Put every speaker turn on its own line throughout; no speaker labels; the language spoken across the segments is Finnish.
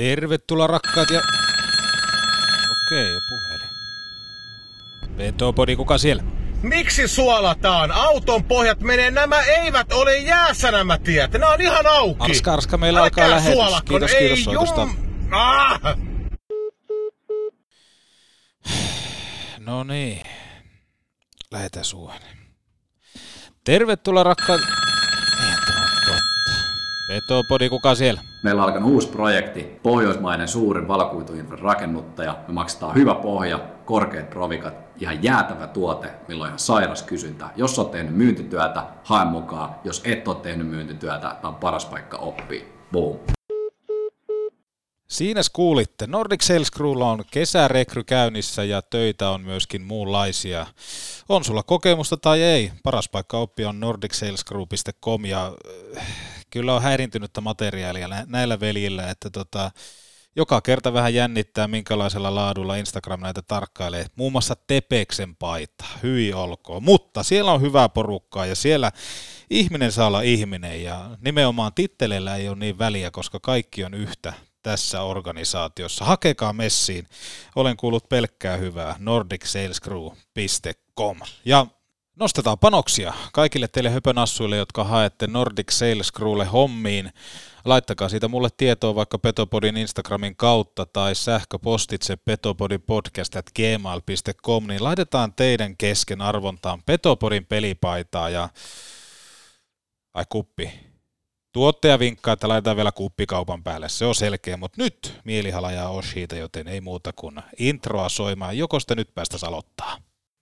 Tervetuloa rakkaat ja... Okei, puhelin. Petopodi, kuka siellä?
Miksi suolataan? Auton pohjat menee, nämä eivät ole jäässä nämä tiet. Nämä on ihan auki.
Arska, arska, meillä
Älkää
alkaa lähetys.
suolakko,
Kiitos,
ei
kiitos soitosta.
jum... Ah!
No niin. Lähetä suonen. Tervetuloa rakkaat... Tämä on totta. Petopodi, kuka siellä?
Meillä on alkanut uusi projekti, pohjoismainen suurin valokuituinfran rakennuttaja. Me maksetaan hyvä pohja, korkeat provikat, ihan jäätävä tuote, milloin ihan sairas kysyntä. Jos oot tehnyt myyntityötä, hae mukaan. Jos et ole tehnyt myyntityötä, tämä on paras paikka oppia. Boom.
Siinä kuulitte. Nordic Sales Crewlla on kesärekry käynnissä ja töitä on myöskin muunlaisia. On sulla kokemusta tai ei? Paras paikka oppia on nordicsalescrew.com ja kyllä on häirintynyttä materiaalia nä- näillä veljillä, että tota, joka kerta vähän jännittää, minkälaisella laadulla Instagram näitä tarkkailee. Muun muassa Tepeksen paita, hyi olkoon. Mutta siellä on hyvää porukkaa ja siellä ihminen saa olla ihminen ja nimenomaan titteleillä ei ole niin väliä, koska kaikki on yhtä tässä organisaatiossa. Hakekaa messiin. Olen kuullut pelkkää hyvää. nordicsalescrew.com. Ja nostetaan panoksia kaikille teille höpönassuille, jotka haette Nordic Sales Crewlle hommiin. Laittakaa siitä mulle tietoa vaikka Petopodin Instagramin kautta tai sähköpostitse petopodipodcast.gmail.com, niin laitetaan teidän kesken arvontaan Petopodin pelipaitaa ja ai kuppi, Tuottaja vinkkaa, että laitetaan vielä kuppikaupan päälle. Se on selkeä, mutta nyt mielihala ja Oshita, joten ei muuta kuin introa soimaan. Joko sitä nyt päästä aloittaa?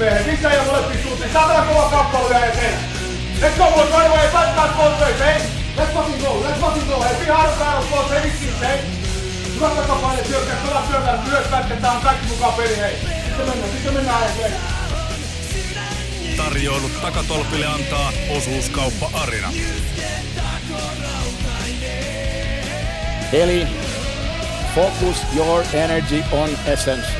Mehän sisään ja molempiin suuntiin. Saatana kova kappale vielä eteen. Let's go boys, right away. Back back both hey. Let's fucking go, let's fucking go. Hei, piha harjoittaa boys, hei vitsi, hei. Hyvä takapaine, syökkää, pelaa syökkää, myös pätketään kaikki mukaan peli, hei. Sitten mennään, sitten mennään hei.
Tarjoilut takatolpille antaa osuuskauppa Arina.
Eli focus your energy on essence.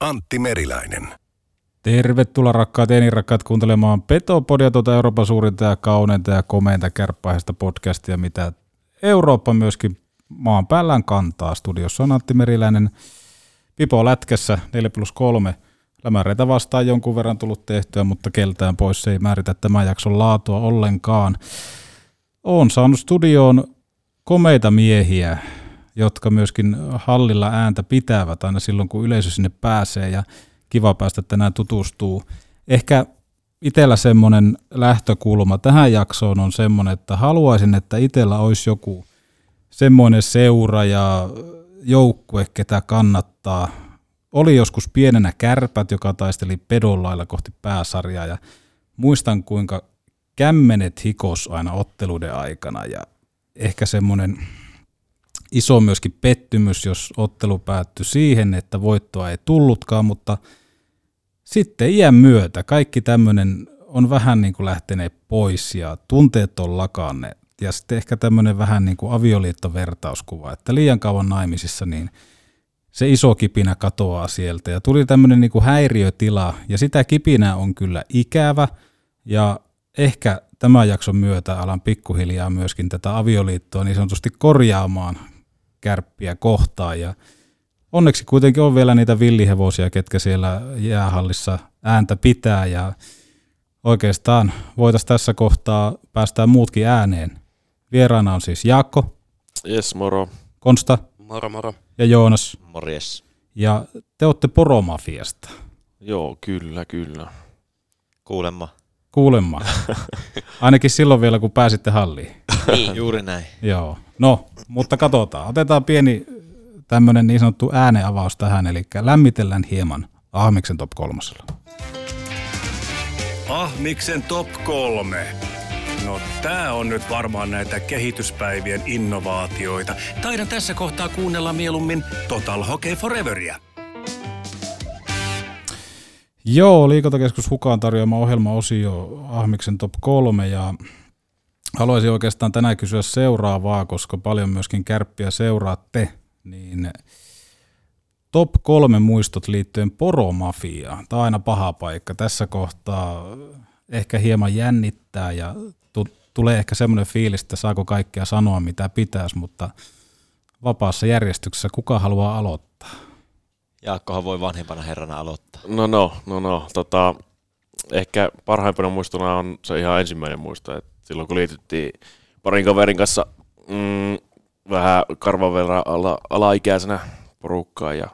Antti Meriläinen.
Tervetuloa rakkaat ja rakkaat kuuntelemaan Petopodia, tuota Euroopan suurinta ja kauneinta ja komeinta kärppäisestä podcastia, mitä Eurooppa myöskin maan päällään kantaa. Studiossa on Antti Meriläinen, Pipo Lätkässä 4 plus 3. Lämäreitä vastaan jonkun verran tullut tehtyä, mutta keltään pois se ei määritä tämän jakson laatua ollenkaan. Olen saanut studioon komeita miehiä, jotka myöskin hallilla ääntä pitävät aina silloin, kun yleisö sinne pääsee ja kiva päästä tänään tutustuu. Ehkä itsellä semmoinen lähtökulma tähän jaksoon on semmoinen, että haluaisin, että itsellä olisi joku semmoinen seura ja joukkue, ketä kannattaa. Oli joskus pienenä kärpät, joka taisteli pedollailla kohti pääsarjaa ja muistan kuinka kämmenet hikos aina otteluiden aikana ja ehkä semmoinen iso myöskin pettymys, jos ottelu päättyi siihen, että voittoa ei tullutkaan, mutta sitten iän myötä kaikki tämmöinen on vähän niin kuin lähteneet pois ja tunteet on lakanneet. Ja sitten ehkä tämmöinen vähän niin kuin avioliittovertauskuva, että liian kauan naimisissa, niin se iso kipinä katoaa sieltä. Ja tuli tämmöinen niin kuin häiriötila, ja sitä kipinää on kyllä ikävä, ja ehkä tämän jakson myötä alan pikkuhiljaa myöskin tätä avioliittoa niin sanotusti korjaamaan kärppiä kohtaan. Ja onneksi kuitenkin on vielä niitä villihevosia, ketkä siellä jäähallissa ääntä pitää ja oikeastaan voitaisiin tässä kohtaa päästää muutkin ääneen. Vieraana on siis Jaakko,
Jes, moro.
Konsta,
Moro moro.
Ja Joonas.
Morjes.
Ja te olette Poromafiasta.
Joo, kyllä, kyllä. Kuulemma.
Kuulemma. Ainakin silloin vielä, kun pääsitte halliin.
Niin. Juuri näin.
Joo. No, mutta katsotaan. Otetaan pieni tämmöinen niin sanottu ääneavaus tähän, eli lämmitellään hieman Ahmiksen top kolmosella.
Ahmiksen top kolme. No tää on nyt varmaan näitä kehityspäivien innovaatioita. Taidan tässä kohtaa kuunnella mieluummin Total Hockey Foreveria.
Joo, Liikuntakeskus Hukaan tarjoama ohjelmaosio Ahmiksen top kolme ja haluaisin oikeastaan tänään kysyä seuraavaa, koska paljon myöskin kärppiä seuraatte, niin top kolme muistot liittyen poromafiaan. Tämä on aina paha paikka. Tässä kohtaa ehkä hieman jännittää ja tulee ehkä semmoinen fiilis, että saako kaikkea sanoa mitä pitäisi, mutta vapaassa järjestyksessä kuka haluaa aloittaa?
Jaakkohan voi vanhempana herrana aloittaa.
No no, no no, tota, ehkä parhaimpana muistona on se ihan ensimmäinen muisto, että silloin kun liityttiin parin kaverin kanssa mm, vähän karvan verran ala, alaikäisenä porukkaan ja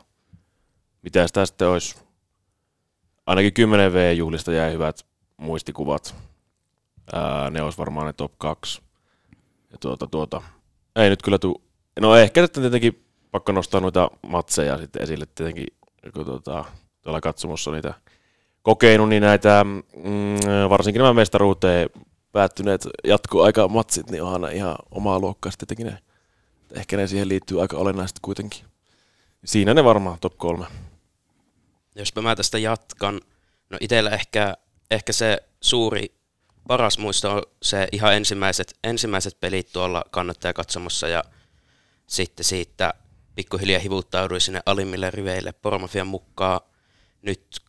mitä sitä sitten olisi, ainakin 10 V-juhlista jäi hyvät muistikuvat. Ää, ne olisi varmaan ne top 2. Ja tuota, tuota, ei nyt kyllä tuu, no ehkä nyt tietenkin pakko nostaa noita matseja sitten esille tietenkin, kun tuota, tuolla katsomossa niitä kokenut, niin näitä, mm, varsinkin nämä mestaruuteen päättyneet jatkoaika matsit, niin onhan ihan omaa luokkaa tietenkin ne. Ehkä ne siihen liittyy aika olennaisesti kuitenkin. Siinä ne varmaan top kolme.
Jos mä tästä jatkan, no itsellä ehkä, ehkä se suuri paras muisto on se ihan ensimmäiset, ensimmäiset pelit tuolla kannattajakatsomossa ja sitten siitä pikkuhiljaa hivuttauduin sinne alimmille riveille Poromafian mukaan. Nyt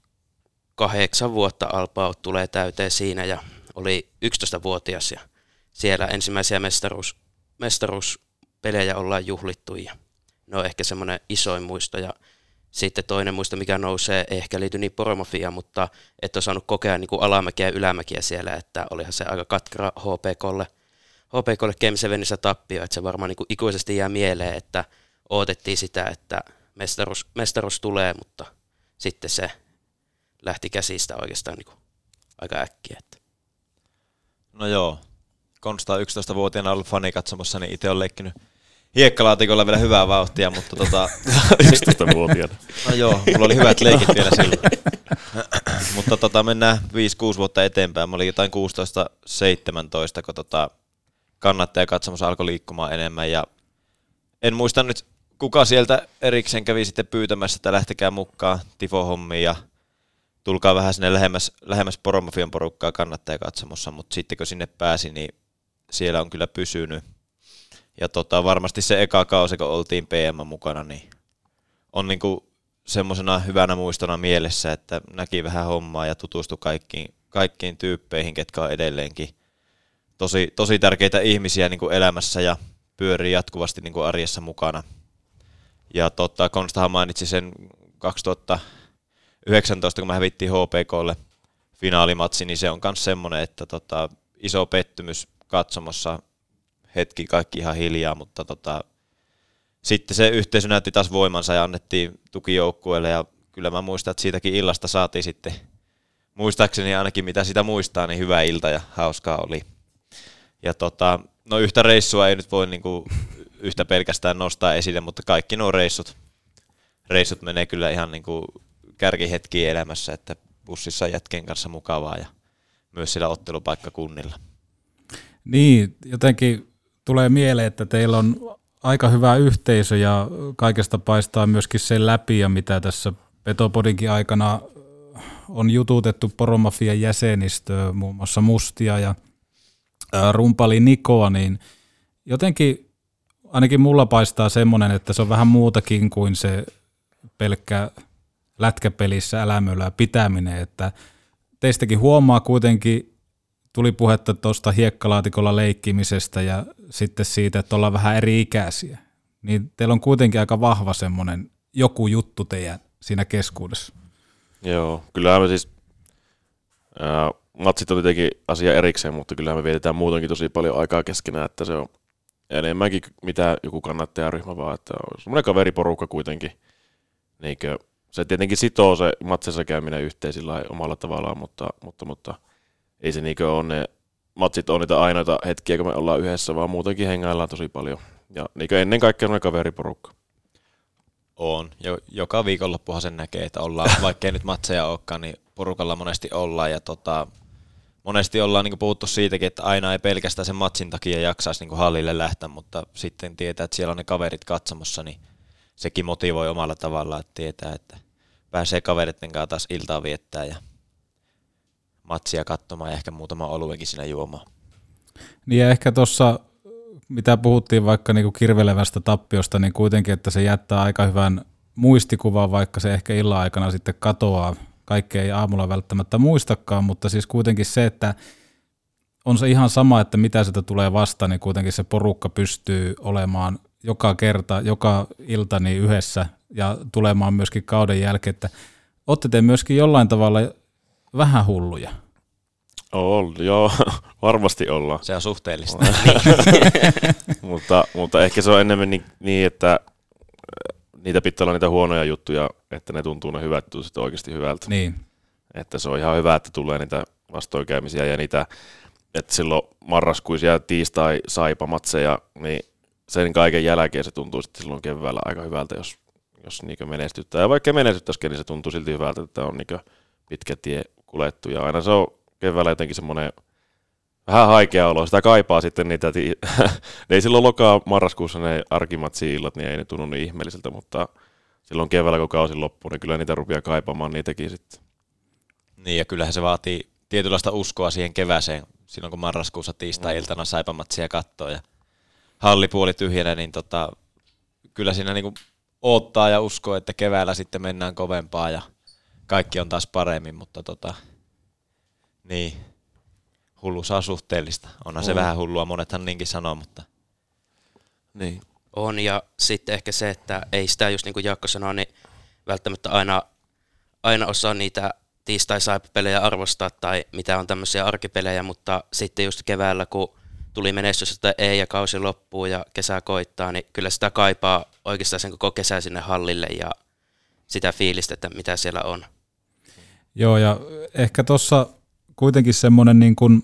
kahdeksan vuotta Alpaa tulee täyteen siinä ja oli 11-vuotias ja siellä ensimmäisiä mestaruus, mestaruuspelejä ollaan juhlittu ja ne on ehkä semmoinen isoin muisto ja sitten toinen muisto, mikä nousee, ehkä liity niin poromafiaan, mutta et ole saanut kokea niin kuin alamäkiä ja ylämäkiä siellä, että olihan se aika katkara HPKlle, HPKlle Game 7 tappio, että se varmaan niin kuin ikuisesti jää mieleen, että odotettiin sitä, että mestaruus, mestaruus tulee, mutta sitten se lähti käsistä oikeastaan niin kuin aika äkkiä. Että.
No joo, Konsta 11-vuotiaana ollut fani katsomassa, niin itse on leikkinyt hiekkalaatikolla vielä hyvää vauhtia, mutta tota...
11-vuotiaana.
no joo, mulla oli hyvät leikit vielä silloin. mutta tota, mennään 5-6 vuotta eteenpäin. Mä olin jotain 16-17, kun tota, kannattaja katsomassa alkoi liikkumaan enemmän ja en muista nyt kuka sieltä erikseen kävi sitten pyytämässä, että lähtekää mukaan Tifo-hommiin ja tulkaa vähän sinne lähemmäs, lähemmäs Poromafian porukkaa kannattaja katsomossa, mutta sitten kun sinne pääsi, niin siellä on kyllä pysynyt ja tota, varmasti se eka kausi, kun oltiin PM mukana, niin on niinku semmoisena hyvänä muistona mielessä, että näki vähän hommaa ja tutustui kaikkiin, kaikkiin tyyppeihin, ketkä on edelleenkin tosi, tosi tärkeitä ihmisiä niin kuin elämässä ja pyörii jatkuvasti niin kuin arjessa mukana. Ja tota, Konstahan mainitsi sen 2019, kun me hävittiin HPKlle finaalimatsi, niin se on myös semmoinen, että tota, iso pettymys katsomossa hetki kaikki ihan hiljaa, mutta tota, sitten se yhteisö näytti taas voimansa ja annettiin tukijoukkueelle ja kyllä mä muistan, että siitäkin illasta saatiin sitten muistaakseni ainakin mitä sitä muistaa, niin hyvä ilta ja hauskaa oli. Ja tota, no yhtä reissua ei nyt voi niinku yhtä pelkästään nostaa esille, mutta kaikki nuo reissut, reissut menee kyllä ihan niinku kärkihetkiä elämässä, että bussissa jätken kanssa mukavaa ja myös sillä ottelupaikkakunnilla.
Niin, jotenkin tulee mieleen, että teillä on aika hyvä yhteisö ja kaikesta paistaa myöskin sen läpi ja mitä tässä Petopodinkin aikana on jututettu Poromafian jäsenistöä, muun muassa Mustia ja Rumpali Nikoa, niin jotenkin ainakin mulla paistaa semmoinen, että se on vähän muutakin kuin se pelkkä lätkäpelissä älämöllä pitäminen, että teistäkin huomaa kuitenkin tuli puhetta tuosta hiekkalaatikolla leikkimisestä ja sitten siitä, että ollaan vähän eri ikäisiä. Niin teillä on kuitenkin aika vahva semmoinen joku juttu teidän siinä keskuudessa.
Joo, kyllä me siis, ää, matsit on tietenkin asia erikseen, mutta kyllä me vietetään muutenkin tosi paljon aikaa keskenään, että se on enemmänkin mitä joku kannattajaryhmä, vaan että on semmoinen kaveriporukka kuitenkin. Niinkö, se tietenkin sitoo se matsissa käyminen yhteen sillä omalla tavallaan, mutta, mutta, mutta ei se niinkö ole ne matsit on niitä ainoita hetkiä, kun me ollaan yhdessä, vaan muutenkin hengaillaan tosi paljon. Ja niinkö ennen kaikkea semmoinen kaveriporukka.
On. Jo, joka viikonloppuhan sen näkee, että ollaan, vaikkei nyt matseja olekaan, niin porukalla monesti ollaan. Ja tota, monesti ollaan niin puhuttu siitäkin, että aina ei pelkästään sen matsin takia jaksaisi niin hallille lähteä, mutta sitten tietää, että siellä on ne kaverit katsomassa, niin sekin motivoi omalla tavallaan, että tietää, että pääsee kaveritten kanssa taas iltaa viettää ja matsia katsomaan ja ehkä muutama oluenkin siinä juomaan.
Niin ja ehkä tuossa, mitä puhuttiin vaikka niinku kirvelevästä tappiosta, niin kuitenkin, että se jättää aika hyvän muistikuvan, vaikka se ehkä illan aikana sitten katoaa. Kaikkea ei aamulla välttämättä muistakaan, mutta siis kuitenkin se, että on se ihan sama, että mitä sitä tulee vastaan, niin kuitenkin se porukka pystyy olemaan joka kerta, joka ilta niin yhdessä ja tulemaan myöskin kauden jälkeen, että olette te myöskin jollain tavalla vähän hulluja.
On, joo, varmasti ollaan.
Se on suhteellista.
mutta, mutta ehkä se on enemmän niin, niin, että äh, niitä pitää olla niitä huonoja juttuja, että ne tuntuu ne hyvät jutut oikeasti hyvältä.
Niin.
Että se on ihan hyvä, että tulee niitä vastoinkäymisiä ja niitä, että silloin marraskuisia tiistai saipamatseja, niin sen kaiken jälkeen se tuntuu sitten silloin keväällä aika hyvältä, jos, jos niin menestyttää. Ja vaikka menestyttäisikin, niin se tuntuu silti hyvältä, että on niin pitkä tie kulettu. Ja aina se on keväällä jotenkin semmoinen vähän haikea olo. Sitä kaipaa sitten niitä, ne ei silloin lokaa marraskuussa ne arkimatsi-illat, niin ei ne tunnu niin ihmeelliseltä, mutta silloin keväällä kun kausi loppuu, niin kyllä niitä rupeaa kaipaamaan niitäkin sitten.
Niin ja kyllähän se vaatii tietynlaista uskoa siihen kevääseen, silloin kun marraskuussa tiistai-iltana saipamatsia kattoo ja hallipuoli tyhjänä, niin tota, kyllä siinä niinku odottaa ja uskoo, että keväällä sitten mennään kovempaa ja kaikki on taas paremmin, mutta tota, niin, hullu saa suhteellista. Onhan on. se vähän hullua, monethan niinkin sanoo, mutta...
Niin.
On, ja sitten ehkä se, että ei sitä just niin kuin Jaakko sanoi, niin välttämättä aina, aina osaa niitä tiistai pelejä arvostaa tai mitä on tämmöisiä arkipelejä, mutta sitten just keväällä, kun tuli menestys, että ei ja kausi loppuu ja kesä koittaa, niin kyllä sitä kaipaa oikeastaan sen koko kesä sinne hallille ja sitä fiilistä, että mitä siellä on.
Joo, ja ehkä tuossa kuitenkin semmoinen, niin kuin,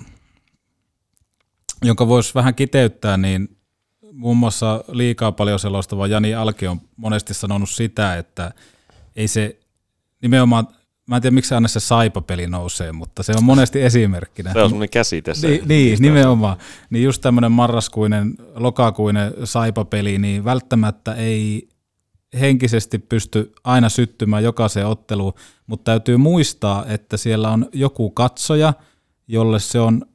jonka voisi vähän kiteyttää, niin muun muassa liikaa paljon selostava Jani Alki on monesti sanonut sitä, että ei se nimenomaan, mä en tiedä miksi aina se saipapeli nousee, mutta se on monesti esimerkkinä.
Se on semmoinen käsite. Se,
niin, niin nimenomaan. Niin just tämmöinen marraskuinen, lokakuinen saipapeli, niin välttämättä ei henkisesti pysty aina syttymään jokaiseen otteluun, mutta täytyy muistaa, että siellä on joku katsoja, jolle se on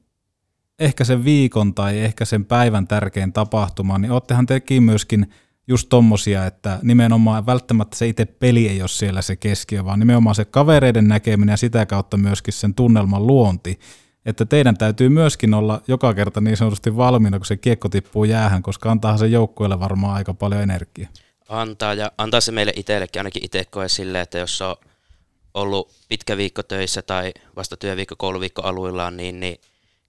ehkä sen viikon tai ehkä sen päivän tärkein tapahtuma, niin oottehan tekin myöskin just tommosia, että nimenomaan välttämättä se itse peli ei ole siellä se keskiö, vaan nimenomaan se kavereiden näkeminen ja sitä kautta myöskin sen tunnelman luonti. Että teidän täytyy myöskin olla joka kerta niin sanotusti valmiina, kun se kiekko tippuu jäähän, koska antaa se joukkueelle varmaan aika paljon energiaa
antaa ja antaa se meille itsellekin ainakin itse koe sille, että jos on ollut pitkä viikko töissä tai vasta työviikko, kouluviikko aluillaan, niin, niin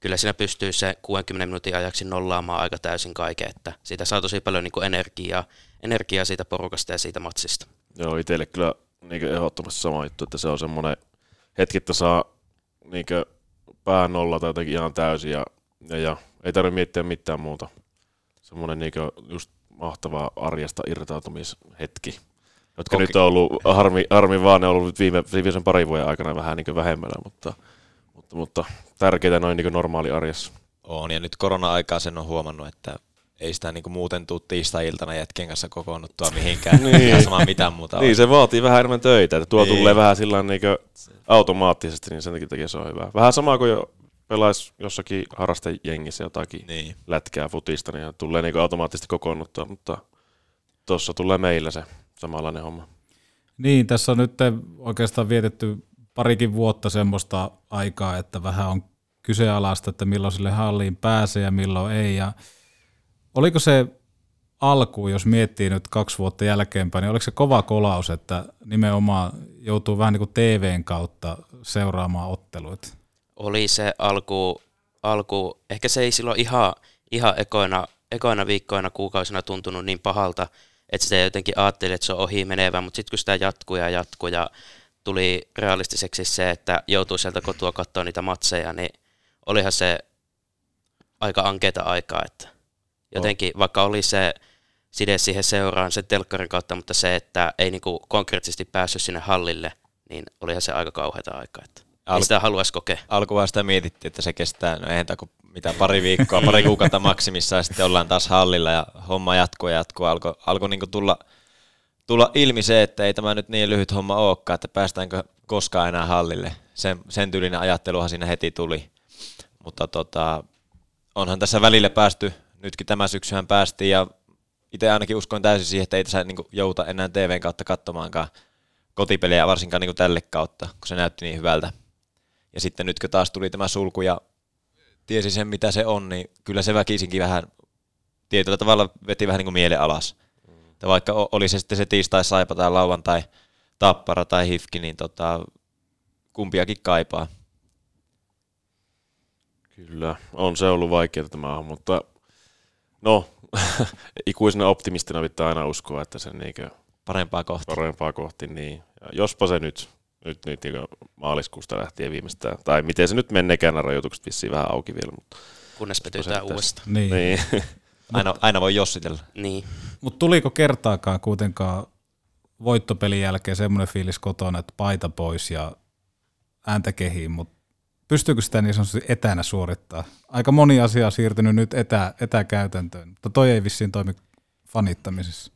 kyllä siinä pystyy se 60 minuutin ajaksi nollaamaan aika täysin kaiken, että siitä saa tosi paljon niin energiaa, energiaa siitä porukasta ja siitä matsista.
Joo, itselle kyllä niin ehdottomasti sama juttu, että se on semmoinen hetki, että saa niin pää nolla tai jotenkin ihan täysin ja, ja, ja ei tarvitse miettiä mitään muuta. Semmoinen niin just mahtava arjesta irtautumishetki, jotka Koki. nyt on ollut, harmi, harmi vaan ne on ollut viime, viimeisen parin vuoden aikana vähän niin vähemmällä, mutta, mutta, mutta tärkeitä noin niin normaali arjessa.
On, ja nyt korona-aikaa sen on huomannut, että ei sitä niin muuten tuu tiistai-iltana jätkien kanssa kokoonnuttua mihinkään, niin. sama mitään muuta
Niin, se vaatii vähän enemmän töitä, että tuo niin. tulee vähän sillä niin automaattisesti, niin sen takia se on hyvä. Vähän sama kuin jo pelaisi jossakin harrastejengissä jotakin niin. lätkää futista, niin tulee niin automaattisesti kokoonnuttua, mutta tuossa tulee meillä se samanlainen homma.
Niin, tässä on nyt oikeastaan vietetty parikin vuotta semmoista aikaa, että vähän on kyseenalaista, että milloin sille halliin pääsee ja milloin ei. Ja oliko se alku, jos miettii nyt kaksi vuotta jälkeenpäin, niin oliko se kova kolaus, että nimenomaan joutuu vähän niin kuin TVn kautta seuraamaan otteluita?
oli se alku, alku ehkä se ei silloin ihan, ihan ekoina ekoina viikkoina, kuukausina tuntunut niin pahalta, että sitä jotenkin ajatteli, että se on ohi menevä, mutta sitten kun sitä jatkuu ja jatkuu ja tuli realistiseksi se, että joutuu sieltä kotua katsoa niitä matseja, niin olihan se aika ankeita aikaa, että jotenkin vaikka oli se side siihen seuraan sen telkkarin kautta, mutta se, että ei niinku konkreettisesti päässyt sinne hallille, niin olihan se aika kauheata aikaa, että Al- sitä haluaisi kokea.
Alkuvaan sitä mietittiin, että se kestää, no eihän kuin mitä pari viikkoa, pari kuukautta maksimissa ja sitten ollaan taas hallilla ja homma jatkuu ja jatkuu. Alkoi alko niinku tulla, tulla ilmi se, että ei tämä nyt niin lyhyt homma olekaan, että päästäänkö koskaan enää hallille. Sen, sen tyylinen ajatteluhan siinä heti tuli. Mutta tota, onhan tässä välillä päästy, nytkin tämä syksyhän päästiin ja itse ainakin uskoin täysin siihen, että ei tässä niin jouta enää TVn kautta katsomaankaan kotipelejä, varsinkaan niin tälle kautta, kun se näytti niin hyvältä. Ja sitten nyt kun taas tuli tämä sulku ja tiesi sen, mitä se on, niin kyllä se väkisinkin vähän tietyllä tavalla veti vähän niin kuin mielen alas. Mm. vaikka oli se sitten se tiistai, saipa tai lauantai, tappara tai hifki, niin tota, kumpiakin kaipaa.
Kyllä, on se ollut vaikeaa tämä mutta no, ikuisena optimistina pitää aina uskoa, että se niinkö
parempaa kohti.
Parempaa kohti, niin. Ja jospa se nyt, nyt, nyt niin maaliskuusta lähtien viimeistään, tai miten se nyt menneekään, rajoitukset vissiin vähän auki vielä. Mutta
Kunnes petytään uudestaan.
Niin. niin. aina, aina voi jossitella.
Niin.
Mutta tuliko kertaakaan kuitenkaan voittopelin jälkeen semmoinen fiilis kotona, että paita pois ja ääntä kehiin, mutta pystyykö sitä niin sanotusti etänä suorittaa? Aika moni asia on siirtynyt nyt etä, etäkäytäntöön, mutta toi ei vissiin toimi fanittamisessa.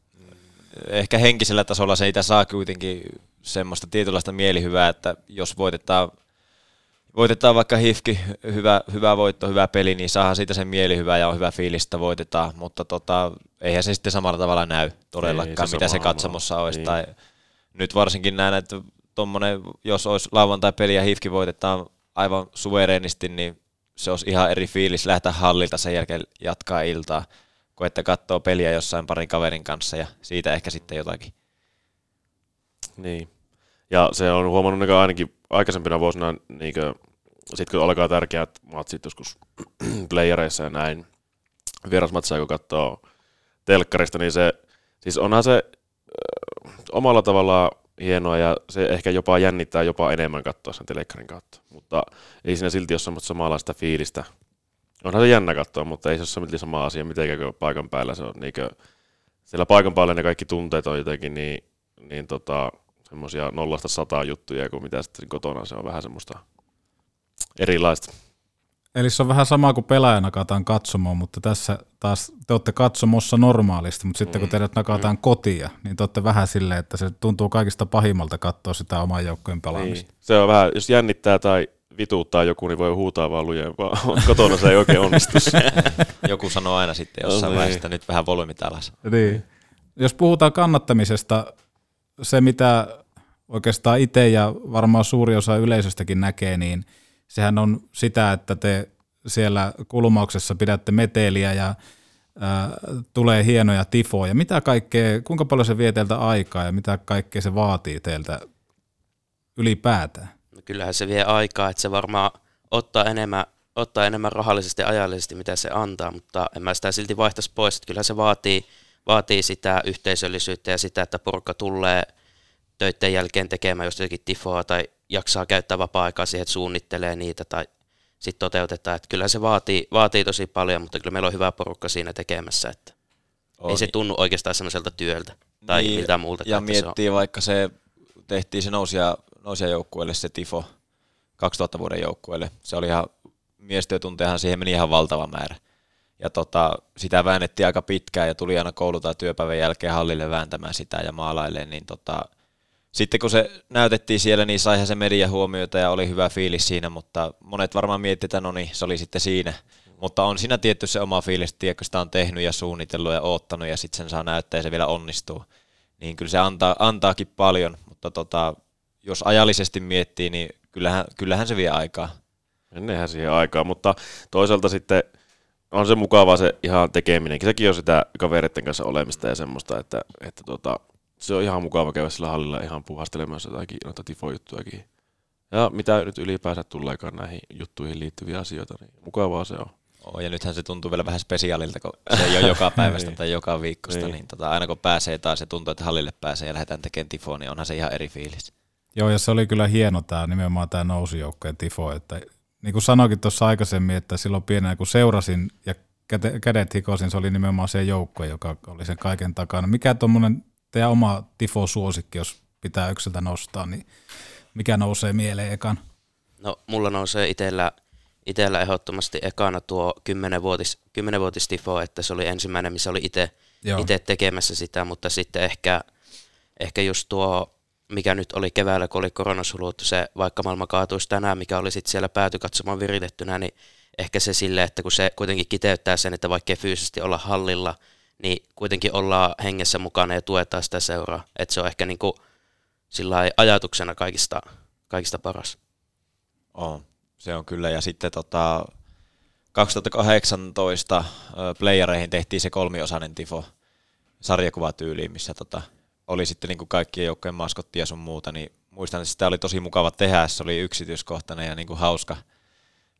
Ehkä henkisellä tasolla se itse saa kuitenkin semmoista tietynlaista mielihyvää, että jos voitetaan, voitetaan vaikka hifki, hyvä, hyvä voitto, hyvä peli, niin saa siitä sen mielihyvää ja on hyvä fiilis, että voitetaan, mutta tota, eihän se sitten samalla tavalla näy todellakaan, ei, se mitä se katsomossa olisi. Niin. Tai nyt varsinkin näen, että tommonen, jos olisi lauantai-peli ja hifki voitetaan aivan suvereenisti, niin se olisi ihan eri fiilis lähteä hallilta sen jälkeen jatkaa iltaa, kun että katsoo peliä jossain parin kaverin kanssa ja siitä ehkä sitten jotakin.
Niin. Ja se on huomannut ainakin aikaisempina vuosina, niin sitten kun alkaa tärkeät matsit joskus playereissa ja näin, vierasmatseja kun katsoo telkkarista, niin se, siis onhan se äh, omalla tavallaan hienoa ja se ehkä jopa jännittää jopa enemmän katsoa sen telekkarin kautta. Mutta ei siinä silti ole semmoista samanlaista fiilistä. Onhan se jännä katsoa, mutta ei se ole silti sama asia mitenkään paikan päällä. Se on niinkö, siellä paikan päällä ne kaikki tunteet on jotenkin niin, niin tota, semmoisia nollasta sataa juttuja, kuin mitä sitten kotona se on vähän semmoista erilaista.
Eli se on vähän sama kuin pelaajana nakataan katsomaan, mutta tässä taas te olette katsomossa normaalisti, mutta sitten kun mm, teidät nakataan mm. kotia, niin te olette vähän silleen, että se tuntuu kaikista pahimmalta katsoa sitä oman joukkojen pelaamista. Niin.
Se on vähän, jos jännittää tai vituuttaa joku, niin voi huutaa vaan lujeen, vaan kotona se ei oikein onnistu.
joku sanoo aina sitten jossain no, niin. vaiheessa, nyt vähän volyymit alas.
Niin. Jos puhutaan kannattamisesta, se mitä oikeastaan itse ja varmaan suuri osa yleisöstäkin näkee, niin – sehän on sitä, että te siellä kulmauksessa pidätte meteliä ja ää, tulee hienoja tifoja. Mitä kaikkea, kuinka paljon se vie teiltä aikaa ja mitä kaikkea se vaatii teiltä ylipäätään?
No kyllähän se vie aikaa, että se varmaan ottaa enemmän, ottaa enemmän rahallisesti ja ajallisesti, mitä se antaa, mutta en mä sitä silti vaihtaisi pois. Että kyllähän se vaatii, vaatii sitä yhteisöllisyyttä ja sitä, että porukka tulee töiden jälkeen tekemään jostakin tifoa tai jaksaa käyttää vapaa-aikaa siihen, että suunnittelee niitä tai sitten toteutetaan. Että kyllä se vaatii, vaatii tosi paljon, mutta kyllä meillä on hyvä porukka siinä tekemässä, että on. ei se tunnu oikeastaan semmoiselta työltä tai niin, miltä muulta.
Ja miettii se vaikka se, tehtiin se nousia, nousia joukkueelle se tifo 2000 vuoden joukkueelle. Se oli ihan, miestyötuntejahan siihen meni ihan valtava määrä. Ja tota, sitä väännettiin aika pitkään ja tuli aina koulu- tai työpäivän jälkeen hallille vääntämään sitä ja maalailemaan, niin tota, sitten kun se näytettiin siellä, niin saihan se media huomiota ja oli hyvä fiilis siinä, mutta monet varmaan miettivät, että no niin, se oli sitten siinä. Mutta on siinä tietty se oma fiilis, että kun sitä on tehnyt ja suunnitellut ja oottanut ja sitten sen saa näyttää ja se vielä onnistuu. Niin kyllä se antaa, antaakin paljon, mutta tota, jos ajallisesti miettii, niin kyllähän, kyllähän se vie aikaa.
Ennenhän siihen aikaa, mutta toisaalta sitten on se mukavaa se ihan tekeminenkin. Sekin on sitä kavereiden kanssa olemista ja semmoista, että, että tota, se on ihan mukava käydä sillä hallilla ihan puhastelemaan jotakin noita tifo-juttujakin. Ja mitä nyt ylipäänsä tuleekaan näihin juttuihin liittyviä asioita, niin mukavaa se on.
Oh, ja nythän se tuntuu vielä vähän spesiaalilta, kun se ei ole joka päivästä
Niin.
tai joka viikosta,
Niin.
niin tota, aina kun pääsee taas ja tuntuu, että hallille pääsee ja lähdetään tekemään tifoa, niin onhan se ihan eri fiilis.
Joo, ja se oli kyllä hieno tämä nimenomaan tämä nousujoukkojen tifo, että niin kuin sanoikin tuossa aikaisemmin, että silloin pienenä kun seurasin ja kädet hikosin, se oli nimenomaan se joukko, joka oli sen kaiken takana. Mikä tuommoinen teidän oma tifo-suosikki, jos pitää yksiltä nostaa, niin mikä nousee mieleen ekan?
No, mulla nousee itellä, itellä ehdottomasti ekana tuo 10-vuotis, 10-vuotis tifo, että se oli ensimmäinen, missä oli itse tekemässä sitä, mutta sitten ehkä, ehkä just tuo, mikä nyt oli keväällä, kun oli koronasulut, se vaikka maailma kaatuisi tänään, mikä oli sitten siellä päätykatsomaan viritettynä, niin ehkä se sille, että kun se kuitenkin kiteyttää sen, että vaikka ei fyysisesti olla hallilla, niin kuitenkin ollaan hengessä mukana ja tuetaan sitä seuraa. Että se on ehkä niin kuin ajatuksena kaikista, kaikista paras.
On, se on kyllä. Ja sitten tota, 2018 ö, playereihin tehtiin se kolmiosainen tifo sarjakuvatyyliin, missä tota, oli sitten niin kuin kaikkien joukkojen maskotti ja sun muuta, niin muistan, että sitä oli tosi mukava tehdä, se oli yksityiskohtainen ja niin kuin hauska.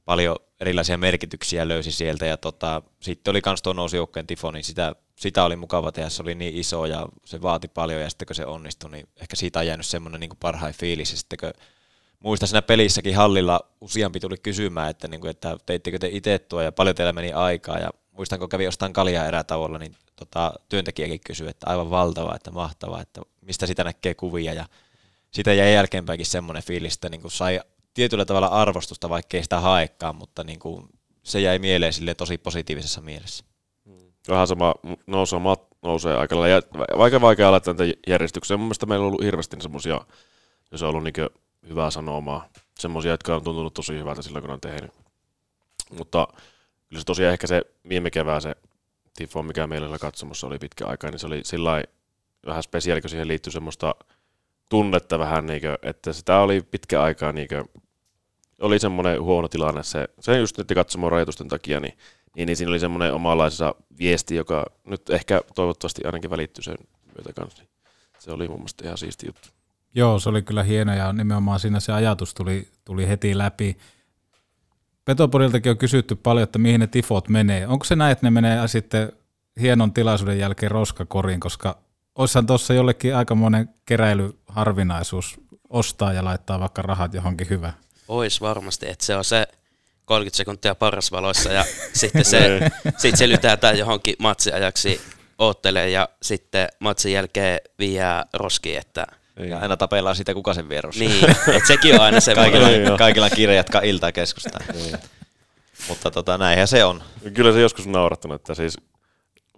Paljon erilaisia merkityksiä löysi sieltä ja tota, sitten oli kans tuo nousujoukkojen tifo, niin sitä, sitä oli mukava tehdä, se oli niin iso ja se vaati paljon ja sitten kun se onnistui, niin ehkä siitä on jäänyt semmoinen niin parhain fiilis. Ja sitten kun muistan siinä pelissäkin hallilla useampi tuli kysymään, että, niin kuin, että teittekö te itse tuo ja paljon teillä meni aikaa. Ja muistan kun kävi jostain kaljaa erätauolla, niin tota, työntekijäkin kysyi, että aivan valtava, että mahtavaa, että mistä sitä näkee kuvia. Ja sitä jäi jälkeenpäinkin semmoinen fiilis, että niin kuin sai tietyllä tavalla arvostusta, vaikka ei sitä haekaan, mutta niin kuin se jäi mieleen sille tosi positiivisessa mielessä.
Vähän sama nousee, mat, nousee aika lailla. Vaikea vaikea laittaa tätä järjestykseen. Mun mielestä meillä on ollut hirveästi semmoisia, jos on ollut niin hyvää sanomaa. Semmoisia, jotka on tuntunut tosi hyvältä silloin, kun on tehnyt. Mutta kyllä se tosiaan ehkä se viime kevää se tifo, mikä meillä siellä katsomossa oli pitkä aikaa, niin se oli sillä vähän spesiaali, kun siihen liittyy semmoista tunnetta vähän, niin kuin, että sitä oli pitkä aikaa, niin kuin, oli semmoinen huono tilanne, se, se just nyt katsomon rajoitusten takia, niin, niin, niin siinä oli semmoinen omanlaisensa viesti, joka nyt ehkä toivottavasti ainakin välittyy sen myötä kanssa. Se oli mun mielestä ihan siisti juttu.
Joo, se oli kyllä hieno ja nimenomaan siinä se ajatus tuli, tuli heti läpi. Petopodiltakin on kysytty paljon, että mihin ne tifot menee. Onko se näin, että ne menee sitten hienon tilaisuuden jälkeen roskakoriin, koska olisihan tuossa jollekin aikamoinen keräilyharvinaisuus ostaa ja laittaa vaikka rahat johonkin hyvään.
Ois varmasti, että se on se 30 sekuntia parasvaloissa ja sitten se, sit se lytätään johonkin matsiajaksi oottelee ja sitten matsin jälkeen viiää roskiin, että
Ja aina tapellaan siitä, kuka sen vie Rossi.
Niin, et sekin on aina semmoinen.
kaikilla,
Niin,
kaikilla kiire jatkaa iltaa keskustaa. Mutta tota, näinhän se on.
Kyllä se joskus naurattanut, että siis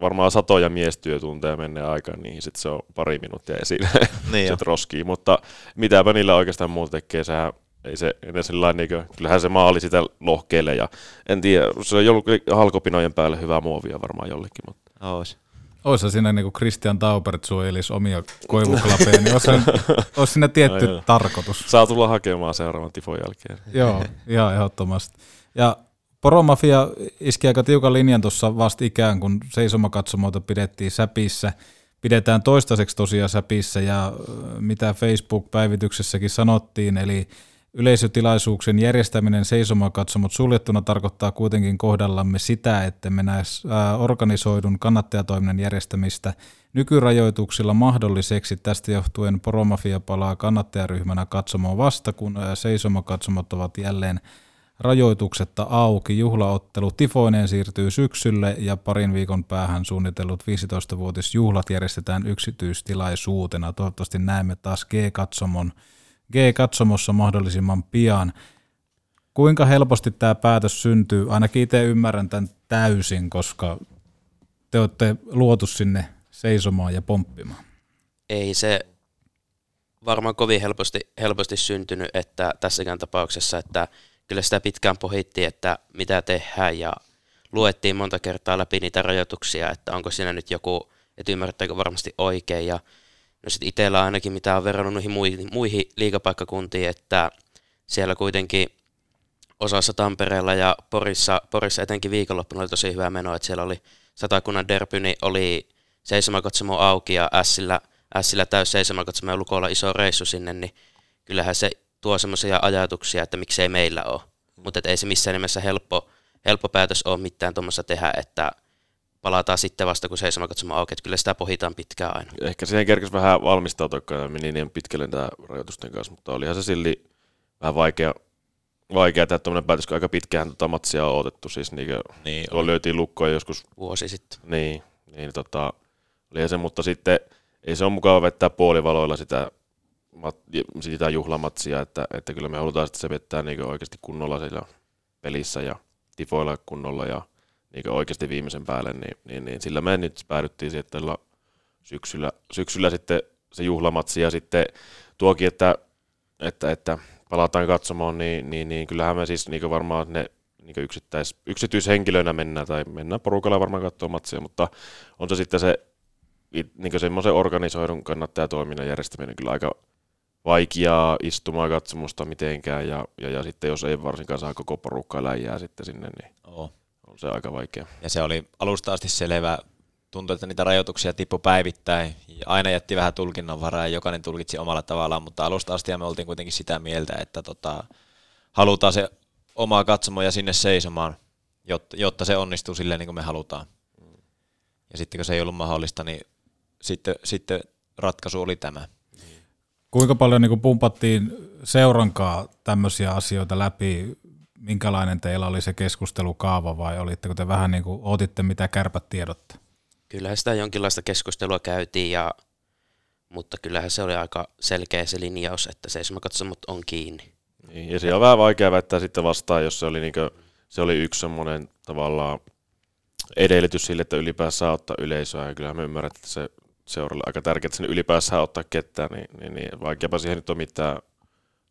varmaan satoja miestyötunteja menee aikaan, niin sitten se on pari minuuttia esillä
Niin
se
jo.
roskii, mutta mitäpä niillä oikeastaan muuta tekee, sehän ei se enää sillä niin kuin, kyllähän se maali sitä lohkeelle ja en tiedä, se on ollut halkopinojen päälle hyvää muovia varmaan jollekin, mutta
Ois.
Olisi siinä niin kuin Christian Taubert suojelisi omia koivuklapeja, niin olisi, olisi siinä tietty
joo.
tarkoitus.
Saa tulla hakemaan seuraavan tifon jälkeen.
Joo, ihan ehdottomasti. Ja Poromafia iski aika tiukan linjan tuossa vastikään, kun seisomakatsomoita pidettiin säpissä. Pidetään toistaiseksi tosiaan säpissä ja mitä Facebook-päivityksessäkin sanottiin, eli yleisötilaisuuksien järjestäminen seisomakatsomot suljettuna tarkoittaa kuitenkin kohdallamme sitä, että me näis organisoidun kannattajatoiminnan järjestämistä nykyrajoituksilla mahdolliseksi. Tästä johtuen Poromafia palaa kannattajaryhmänä katsomaan vasta, kun ää, seisomakatsomot ovat jälleen rajoituksetta auki. Juhlaottelu Tifoinen siirtyy syksylle ja parin viikon päähän suunnitellut 15-vuotisjuhlat järjestetään yksityistilaisuutena. Toivottavasti näemme taas G-katsomon, G-katsomossa mahdollisimman pian. Kuinka helposti tämä päätös syntyy? Ainakin itse ymmärrän tämän täysin, koska te olette luotu sinne seisomaan ja pomppimaan.
ei se varmaan kovin helposti, helposti syntynyt, että tässäkään tapauksessa, että kyllä sitä pitkään pohittiin, että mitä tehdään ja luettiin monta kertaa läpi niitä rajoituksia, että onko siinä nyt joku, että ymmärrättekö varmasti oikein ja no sit itsellä ainakin mitä on verrannut noihin muihin, muihin liikapaikkakuntiin, että siellä kuitenkin osassa Tampereella ja Porissa, Porissa etenkin viikonloppuna oli tosi hyvä meno, että siellä oli satakunnan derby, niin oli seisomakatsomo auki ja Ässillä, Ässillä täys seisomakatsomo ja Lukolla iso reissu sinne, niin kyllähän se tuo semmoisia ajatuksia, että miksei meillä ole. Mutta ei se missään nimessä helppo, helppo päätös ole mitään tuommoista tehdä, että palataan sitten vasta, kun seisoma katsomaan auki, että kyllä sitä pohditaan pitkään aina.
Ehkä siihen kerkesi vähän valmistautua, kun meni niin pitkälle tämä rajoitusten kanssa, mutta olihan se silti vähän vaikea, vaikea tehdä tuommoinen päätös, kun aika pitkään tota matsia on odotettu, siis niin, niin tuolla löytiin lukkoja joskus.
Vuosi sitten.
Niin, niin tota, olihan se, mutta sitten ei se ole mukava vettää puolivaloilla sitä, sitä juhlamatsia, että, että kyllä me halutaan, että se vettää niin oikeasti kunnolla siellä pelissä ja tifoilla kunnolla ja niin oikeasti viimeisen päälle, niin, niin, niin sillä me nyt päädyttiin että syksyllä, syksyllä sitten se juhlamatsi ja sitten tuokin, että, että, että palataan katsomaan, niin, niin, niin kyllähän me siis niin varmaan ne niin yksittäis, yksityishenkilöinä mennään tai mennään porukalla varmaan katsomaan matsia, mutta on se sitten se niin semmoisen organisoidun kannattajatoiminnan järjestäminen kyllä aika vaikeaa istumaan katsomusta mitenkään ja, ja, ja sitten jos ei varsinkaan saa koko porukkaa läjää sitten sinne, niin
Oo.
On se aika vaikea.
Ja se oli alusta asti selvä. Tuntui, että niitä rajoituksia tippu päivittäin. Ja aina jätti vähän tulkinnanvaraa ja jokainen tulkitsi omalla tavallaan, mutta alusta asti me oltiin kuitenkin sitä mieltä, että tota, halutaan se oma katsomo ja sinne seisomaan, jotta, jotta se onnistuu silleen niin kuin me halutaan. Ja sitten kun se ei ollut mahdollista, niin sitten, sitten ratkaisu oli tämä.
Kuinka paljon niin pumpattiin seurankaa tämmöisiä asioita läpi? Minkälainen teillä oli se keskustelukaava vai olitteko te vähän niin kuin, otitte mitä kärpät tiedotte?
Kyllähän sitä jonkinlaista keskustelua käytiin, ja, mutta kyllähän se oli aika selkeä se linjaus, että seisomakatsomat on kiinni.
Niin, ja se on vähän vaikea väittää sitten vastaan, jos se oli, niin kuin, se oli yksi semmoinen tavallaan edellytys sille, että ylipäänsä saa ottaa yleisöä, ja kyllähän me ymmärrän, että se seuralle aika tärkeää, että sen ylipäänsä ottaa ketään, niin, niin, niin vaikeapa siihen nyt on mitään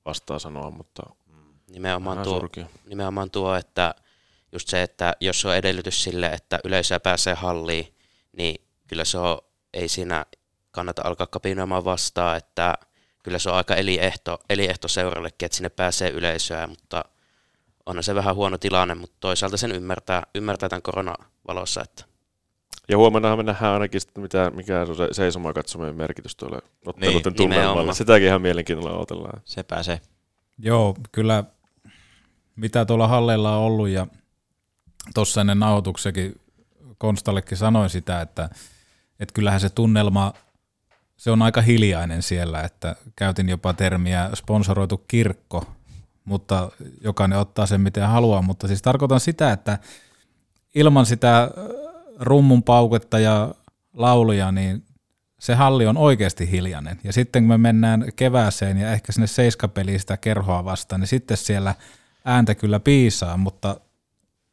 vastaa sanoa, mutta
nimenomaan tuo, nimenomaan tuo, että just se, että jos on edellytys sille, että yleisöä pääsee halliin, niin kyllä se on, ei siinä kannata alkaa kapinoimaan vastaan, että kyllä se on aika eliehto, eliehto seurallekin, että sinne pääsee yleisöä, mutta on se vähän huono tilanne, mutta toisaalta sen ymmärtää, ymmärtää tämän koronavalossa, että
ja huomenna me nähdään ainakin, sitten, mitä, mikä on se seisomaan katsomien merkitys tuolle otteluiden niin, tunnelmalle. Sitäkin ihan mielenkiinnolla odotellaan.
Se pääsee.
Joo, kyllä mitä tuolla halleilla on ollut ja tuossa ennen nauhoituksekin Konstallekin sanoin sitä, että, että kyllähän se tunnelma, se on aika hiljainen siellä, että käytin jopa termiä sponsoroitu kirkko, mutta jokainen ottaa sen miten haluaa, mutta siis tarkoitan sitä, että ilman sitä rummun pauketta ja lauluja, niin se halli on oikeasti hiljainen. Ja sitten kun me mennään kevääseen ja ehkä sinne seiskapeliin sitä kerhoa vastaan, niin sitten siellä ääntä kyllä piisaa, mutta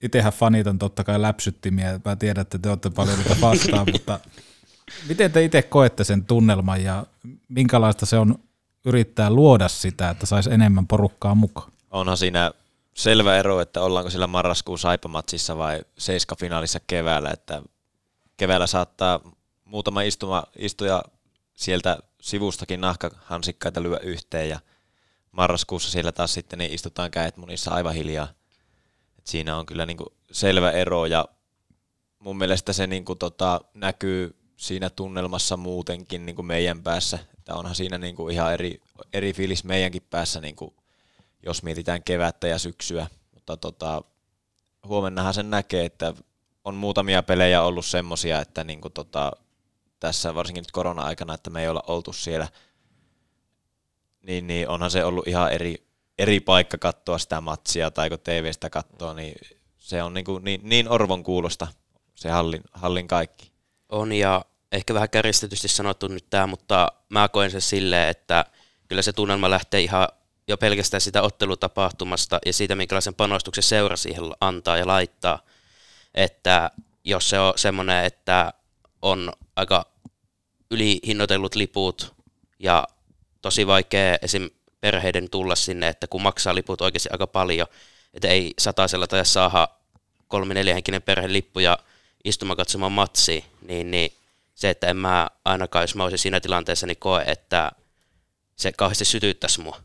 itsehän fanit on totta kai läpsyttimiä, mä tiedän, että te olette paljon niitä vastaan, mutta miten te itse koette sen tunnelman ja minkälaista se on yrittää luoda sitä, että saisi enemmän porukkaa mukaan?
Onhan siinä selvä ero, että ollaanko sillä marraskuun saipamatsissa vai seiska-finaalissa keväällä, että keväällä saattaa muutama istuma, istuja sieltä sivustakin nahkahansikkaita lyö yhteen ja marraskuussa siellä taas sitten niin istutaan käet munissa aivan hiljaa. Et siinä on kyllä niinku selvä ero ja mun mielestä se niinku tota, näkyy siinä tunnelmassa muutenkin niinku meidän päässä. Että onhan siinä niinku ihan eri, eri fiilis meidänkin päässä niinku jos mietitään kevättä ja syksyä. Mutta tota, huomennahan sen näkee, että on muutamia pelejä ollut semmosia, että niinku tota, tässä varsinkin nyt korona-aikana, että me ei olla oltu siellä, niin, niin onhan se ollut ihan eri, eri paikka katsoa sitä matsia, tai kun TV-stä katsoo, niin se on niinku niin, niin orvon kuulosta se hallin, hallin kaikki.
On, ja ehkä vähän kärjistetysti sanottu nyt tämä, mutta mä koen sen silleen, että kyllä se tunnelma lähtee ihan jo pelkästään sitä ottelutapahtumasta ja siitä, minkälaisen panostuksen seura siihen antaa ja laittaa. Että jos se on semmoinen, että on aika ylihinnoitellut liput ja tosi vaikea esim. perheiden tulla sinne, että kun maksaa liput oikeasti aika paljon, että ei sataisella tai saada kolme neljähenkinen perhe lippuja istumaan katsomaan matsi, niin, niin se, että en mä ainakaan, jos mä olisin siinä tilanteessa, niin koe, että se kauheasti sytyttäisi mua.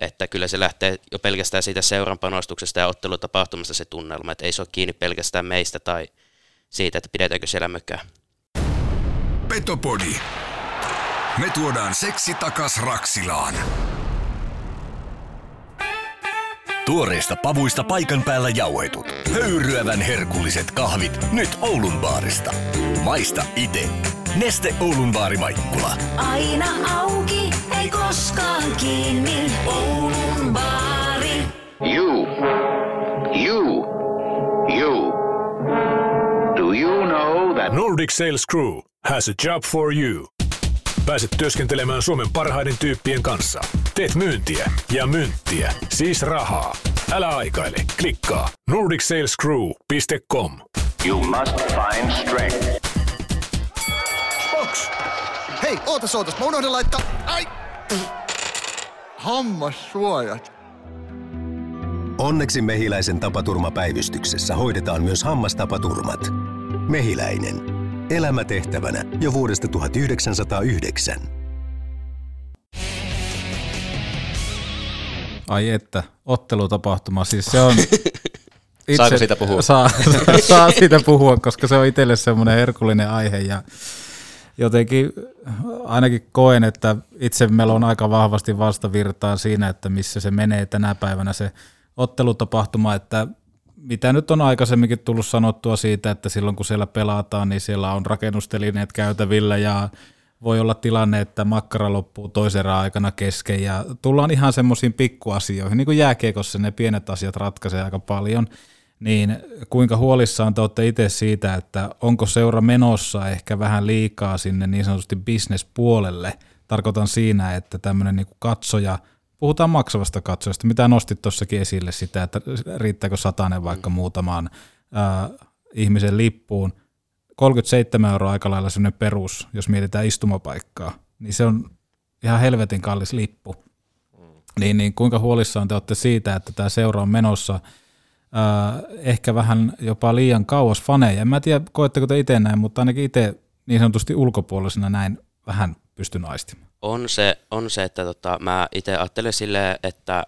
Että kyllä se lähtee jo pelkästään siitä seuran panostuksesta ja ottelutapahtumasta se tunnelma, että ei se ole kiinni pelkästään meistä tai siitä, että pidetäänkö siellä mökää.
Petopodi. Me tuodaan seksi takas Raksilaan.
Tuoreista pavuista paikan päällä jauhetut. Höyryävän herkulliset kahvit. Nyt Oulun baarista. Maista ite. Neste Oulun baari Maikkula.
Aina auki, ei koskaan kiinni. Oulun baari.
You. You. You. Do you know that
Nordic Sales Crew has a job for you. Pääset työskentelemään Suomen parhaiden tyyppien kanssa. Teet myyntiä ja myyntiä, siis rahaa. Älä aikaile, klikkaa nordicsalescrew.com.
you must find strength?
Box! Hei, ootas ootas, mä unohdin laittaa... Ai! Hammassuojat.
Onneksi Mehiläisen tapaturmapäivystyksessä hoidetaan myös hammastapaturmat. Mehiläinen. Elämätehtävänä jo vuodesta 1909.
Ai että, ottelutapahtuma, siis se on...
Saako siitä puhua?
Saa, saa siitä puhua, koska se on itselle semmoinen herkullinen aihe ja jotenkin ainakin koen, että itse meillä on aika vahvasti vastavirtaa siinä, että missä se menee tänä päivänä se ottelutapahtuma, että mitä nyt on aikaisemminkin tullut sanottua siitä, että silloin kun siellä pelataan, niin siellä on rakennustelineet käytävillä ja voi olla tilanne, että makkara loppuu toisen aikana kesken ja tullaan ihan semmoisiin pikkuasioihin, niin kuin jääkiekossa ne pienet asiat ratkaisee aika paljon, niin kuinka huolissaan te olette itse siitä, että onko seura menossa ehkä vähän liikaa sinne niin sanotusti bisnespuolelle, tarkoitan siinä, että tämmöinen niin katsoja, puhutaan maksavasta katsojasta, mitä nostit tuossakin esille sitä, että riittääkö satanen vaikka muutamaan äh, ihmisen lippuun, 37 euroa aika lailla semmoinen perus, jos mietitään istumapaikkaa, niin se on ihan helvetin kallis lippu. Niin, niin kuinka huolissaan te olette siitä, että tämä seura on menossa äh, ehkä vähän jopa liian kauas faneja. En mä tiedä, koetteko te itse näin, mutta ainakin itse niin sanotusti ulkopuolisena näin vähän pystyn aistimaan.
On se, on se että tota, mä itse ajattelen silleen, että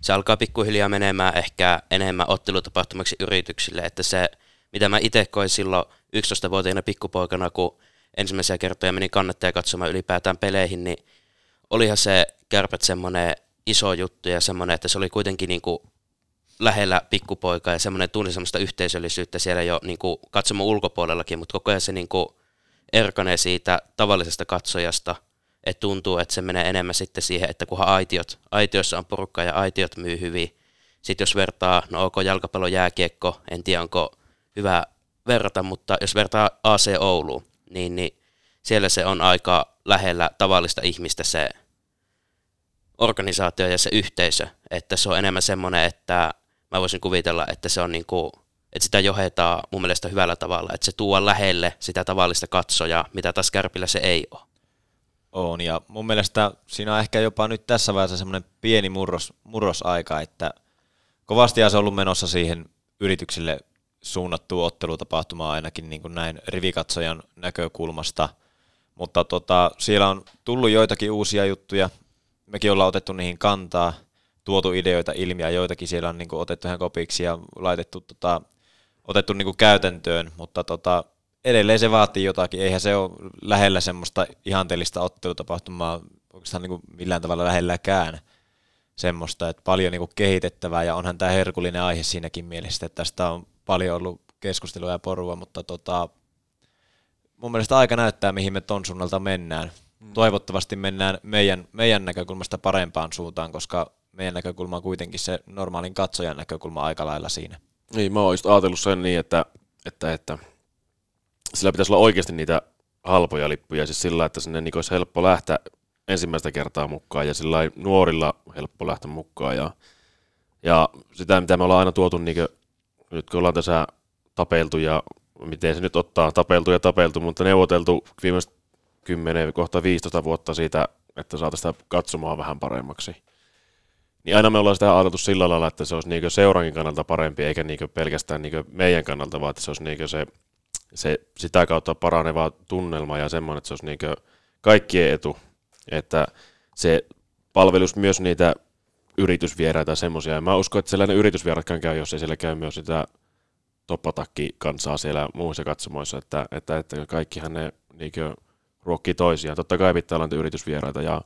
se alkaa pikkuhiljaa menemään ehkä enemmän ottelutapahtumaksi yrityksille, että se, mitä mä itse koin silloin 11-vuotiaana pikkupoikana, kun ensimmäisiä kertoja menin kannattaja katsomaan ylipäätään peleihin, niin olihan se kärpät semmoinen iso juttu ja semmoinen, että se oli kuitenkin niin kuin lähellä pikkupoikaa ja semmoinen tunne semmoista yhteisöllisyyttä siellä jo niin kuin katsomon ulkopuolellakin, mutta koko ajan se niin kuin erkanee siitä tavallisesta katsojasta, että tuntuu, että se menee enemmän sitten siihen, että kunhan aitiot, aitiossa on porukkaa ja aitiot myy hyvin. Sitten jos vertaa, no onko jalkapallo, jääkiekko, en tiedä onko hyvä verrata, mutta jos vertaa AC Ouluun, niin, niin siellä se on aika lähellä tavallista ihmistä se organisaatio ja se yhteisö, että se on enemmän semmoinen, että mä voisin kuvitella, että se on niin kuin, että sitä johetaan mun mielestä hyvällä tavalla, että se tuo lähelle sitä tavallista katsojaa, mitä taas Kärpillä se ei ole.
On, ja mun mielestä siinä on ehkä jopa nyt tässä vaiheessa semmoinen pieni murros, murrosaika, että kovasti se on ollut menossa siihen yrityksille suunnattua ottelutapahtumaa ainakin niin kuin näin rivikatsojan näkökulmasta, mutta tota, siellä on tullut joitakin uusia juttuja, mekin ollaan otettu niihin kantaa, tuotu ideoita ilmi ja joitakin siellä on niin kuin otettu ihan kopiksi ja laitettu, tota, otettu niin kuin käytäntöön, mutta tota, edelleen se vaatii jotakin, eihän se ole lähellä semmoista ihanteellista ottelutapahtumaa oikeastaan niin kuin millään tavalla lähelläkään semmoista, että paljon niin kuin kehitettävää ja onhan tämä herkullinen aihe siinäkin mielessä, että tästä on paljon ollut keskustelua ja porua, mutta tota, mun mielestä aika näyttää, mihin me ton suunnalta mennään. Mm. Toivottavasti mennään meidän, meidän näkökulmasta parempaan suuntaan, koska meidän näkökulma on kuitenkin se normaalin katsojan näkökulma aika lailla siinä.
Niin, mä oon just ajatellut sen niin, että, että, että sillä pitäisi olla oikeasti niitä halpoja lippuja, siis sillä, että sinne niin olisi helppo lähteä ensimmäistä kertaa mukaan ja sillä nuorilla helppo lähteä mukaan. Ja, ja sitä, mitä me ollaan aina tuotu, niin kuin, nyt kun ollaan tässä tapeltu ja miten se nyt ottaa, tapeltu ja tapeltu, mutta neuvoteltu viimeiset 10, kohta 15 vuotta siitä, että saataisiin sitä katsomaan vähän paremmaksi. Niin aina me ollaan sitä ajateltu sillä lailla, että se olisi niin seurankin kannalta parempi, eikä niin pelkästään niin meidän kannalta, vaan että se olisi niin se, se sitä kautta paraneva tunnelma ja semmoinen, että se olisi niin kaikkien etu, että se palvelus myös niitä yritysvieraita semmoisia. Ja mä uskon, että sellainen yritysvieratkaan käy, jos ei siellä käy myös sitä toppatakki kansaa siellä muissa katsomoissa, että, että, että kaikkihan ne niin ruokkii toisiaan. Totta kai pitää olla yritysvieraita ja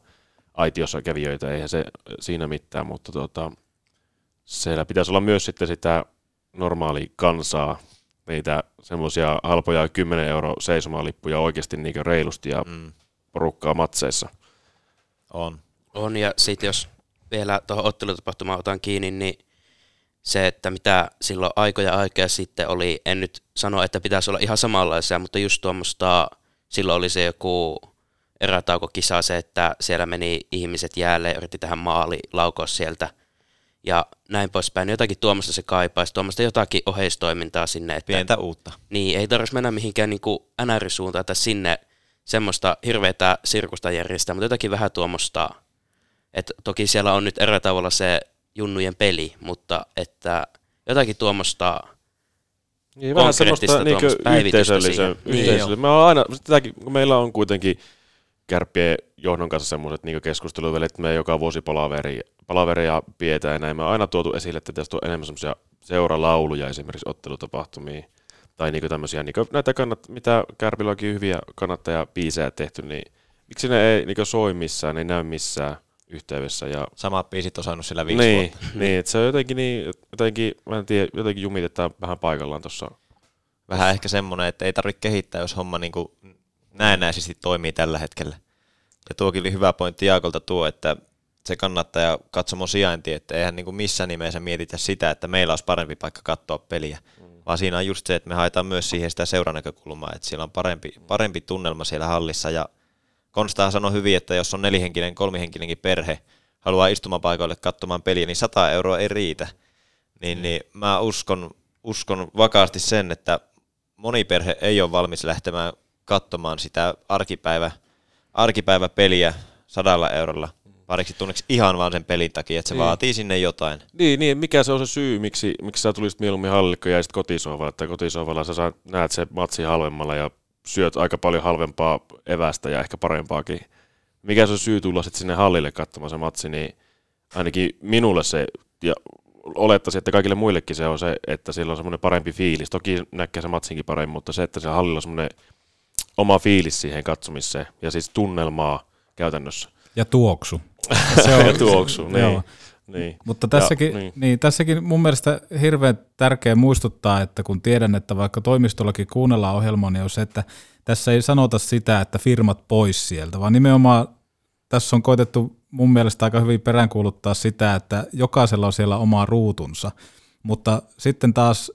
aitiossa kävijöitä, eihän se siinä mitään, mutta tota, siellä pitäisi olla myös sitten sitä normaali kansaa, niitä semmoisia halpoja 10 euro seisomalippuja oikeasti niin reilusti ja mm. porukkaa matseissa.
On.
On, ja sitten jos vielä tuohon ottelutapahtumaan otan kiinni, niin se, että mitä silloin aikoja aikaa sitten oli, en nyt sano, että pitäisi olla ihan samanlaisia, mutta just tuommoista, silloin oli se joku erätaukokisa se, että siellä meni ihmiset jäälle ja yritti tähän maali laukoa sieltä ja näin poispäin. Jotakin tuommoista se kaipaisi, tuommoista jotakin oheistoimintaa sinne. Että,
Pientä uutta.
Niin, ei tarvitsisi mennä mihinkään niin NR-suuntaan tai sinne semmoista hirveätä sirkusta järjestää, mutta jotakin vähän tuommoista, että toki siellä on nyt eri tavalla se junnujen peli, mutta että jotakin tuommoista
niin, vähän semmoista niin yhteisöllisen, yhteisöllisen. Me on aina, sitäkin, kun meillä on kuitenkin kärppien johdon kanssa semmoiset niin keskusteluvelit, että me joka vuosi palaveria, palaveria pidetään ja näin. Me on aina tuotu esille, että tästä on enemmän semmoisia seuralauluja esimerkiksi ottelutapahtumia tai niin tämmöisiä, niin näitä kannat, mitä Kärpillä onkin hyviä kannattajabiisejä tehty, niin miksi ne ei niin soi missään, ei näy missään yhteydessä. Ja...
Samat biisit on saanut sillä viisi
niin,
vuotta.
Niin, että se on jotenkin, niin, jotenkin, mä en tiedä, jotenkin jumitetaan vähän paikallaan tuossa.
Vähän ehkä semmoinen, että ei tarvitse kehittää, jos homma niin kuin näennäisesti toimii tällä hetkellä. Ja tuokin oli hyvä pointti Jaakolta tuo, että se kannattaa ja katsomo sijainti, että eihän niin kuin missään nimessä mietitä sitä, että meillä olisi parempi paikka katsoa peliä, mm. vaan siinä on just se, että me haetaan myös siihen sitä seuranäkökulmaa, että siellä on parempi, parempi tunnelma siellä hallissa ja Konsta sanoi hyvin, että jos on nelihenkinen, kolmihenkinenkin perhe, haluaa istumapaikoille katsomaan peliä, niin 100 euroa ei riitä. Niin, mm. niin mä uskon, uskon vakaasti sen, että moni perhe ei ole valmis lähtemään katsomaan sitä arkipäivä, arkipäiväpeliä sadalla eurolla pariksi tunniksi ihan vaan sen pelin takia, että se niin. vaatii sinne jotain.
Niin, niin, mikä se on se syy, miksi, miksi sä tulisit mieluummin hallikko ja sitten kotisohvalla, että kotisohvalla sä saat, näet se matsi halvemmalla ja syöt aika paljon halvempaa evästä ja ehkä parempaakin. Mikä se on syy tulla sitten sinne hallille katsomaan se matsi, niin ainakin minulle se, ja olettaisin, että kaikille muillekin se on se, että sillä on semmoinen parempi fiilis. Toki näkee se matsinkin paremmin, mutta se, että se hallilla on semmoinen oma fiilis siihen katsomiseen ja siis tunnelmaa käytännössä.
Ja tuoksu.
Se on, ja tuoksu, niin. Joo. Niin.
Mutta tässäkin, ja, niin. Niin, tässäkin mun mielestä hirveän tärkeä muistuttaa, että kun tiedän, että vaikka toimistollakin kuunnellaan ohjelmaa, niin on se, että tässä ei sanota sitä, että firmat pois sieltä, vaan nimenomaan tässä on koitettu mun mielestä aika hyvin peräänkuuluttaa sitä, että jokaisella on siellä oma ruutunsa. Mutta sitten taas,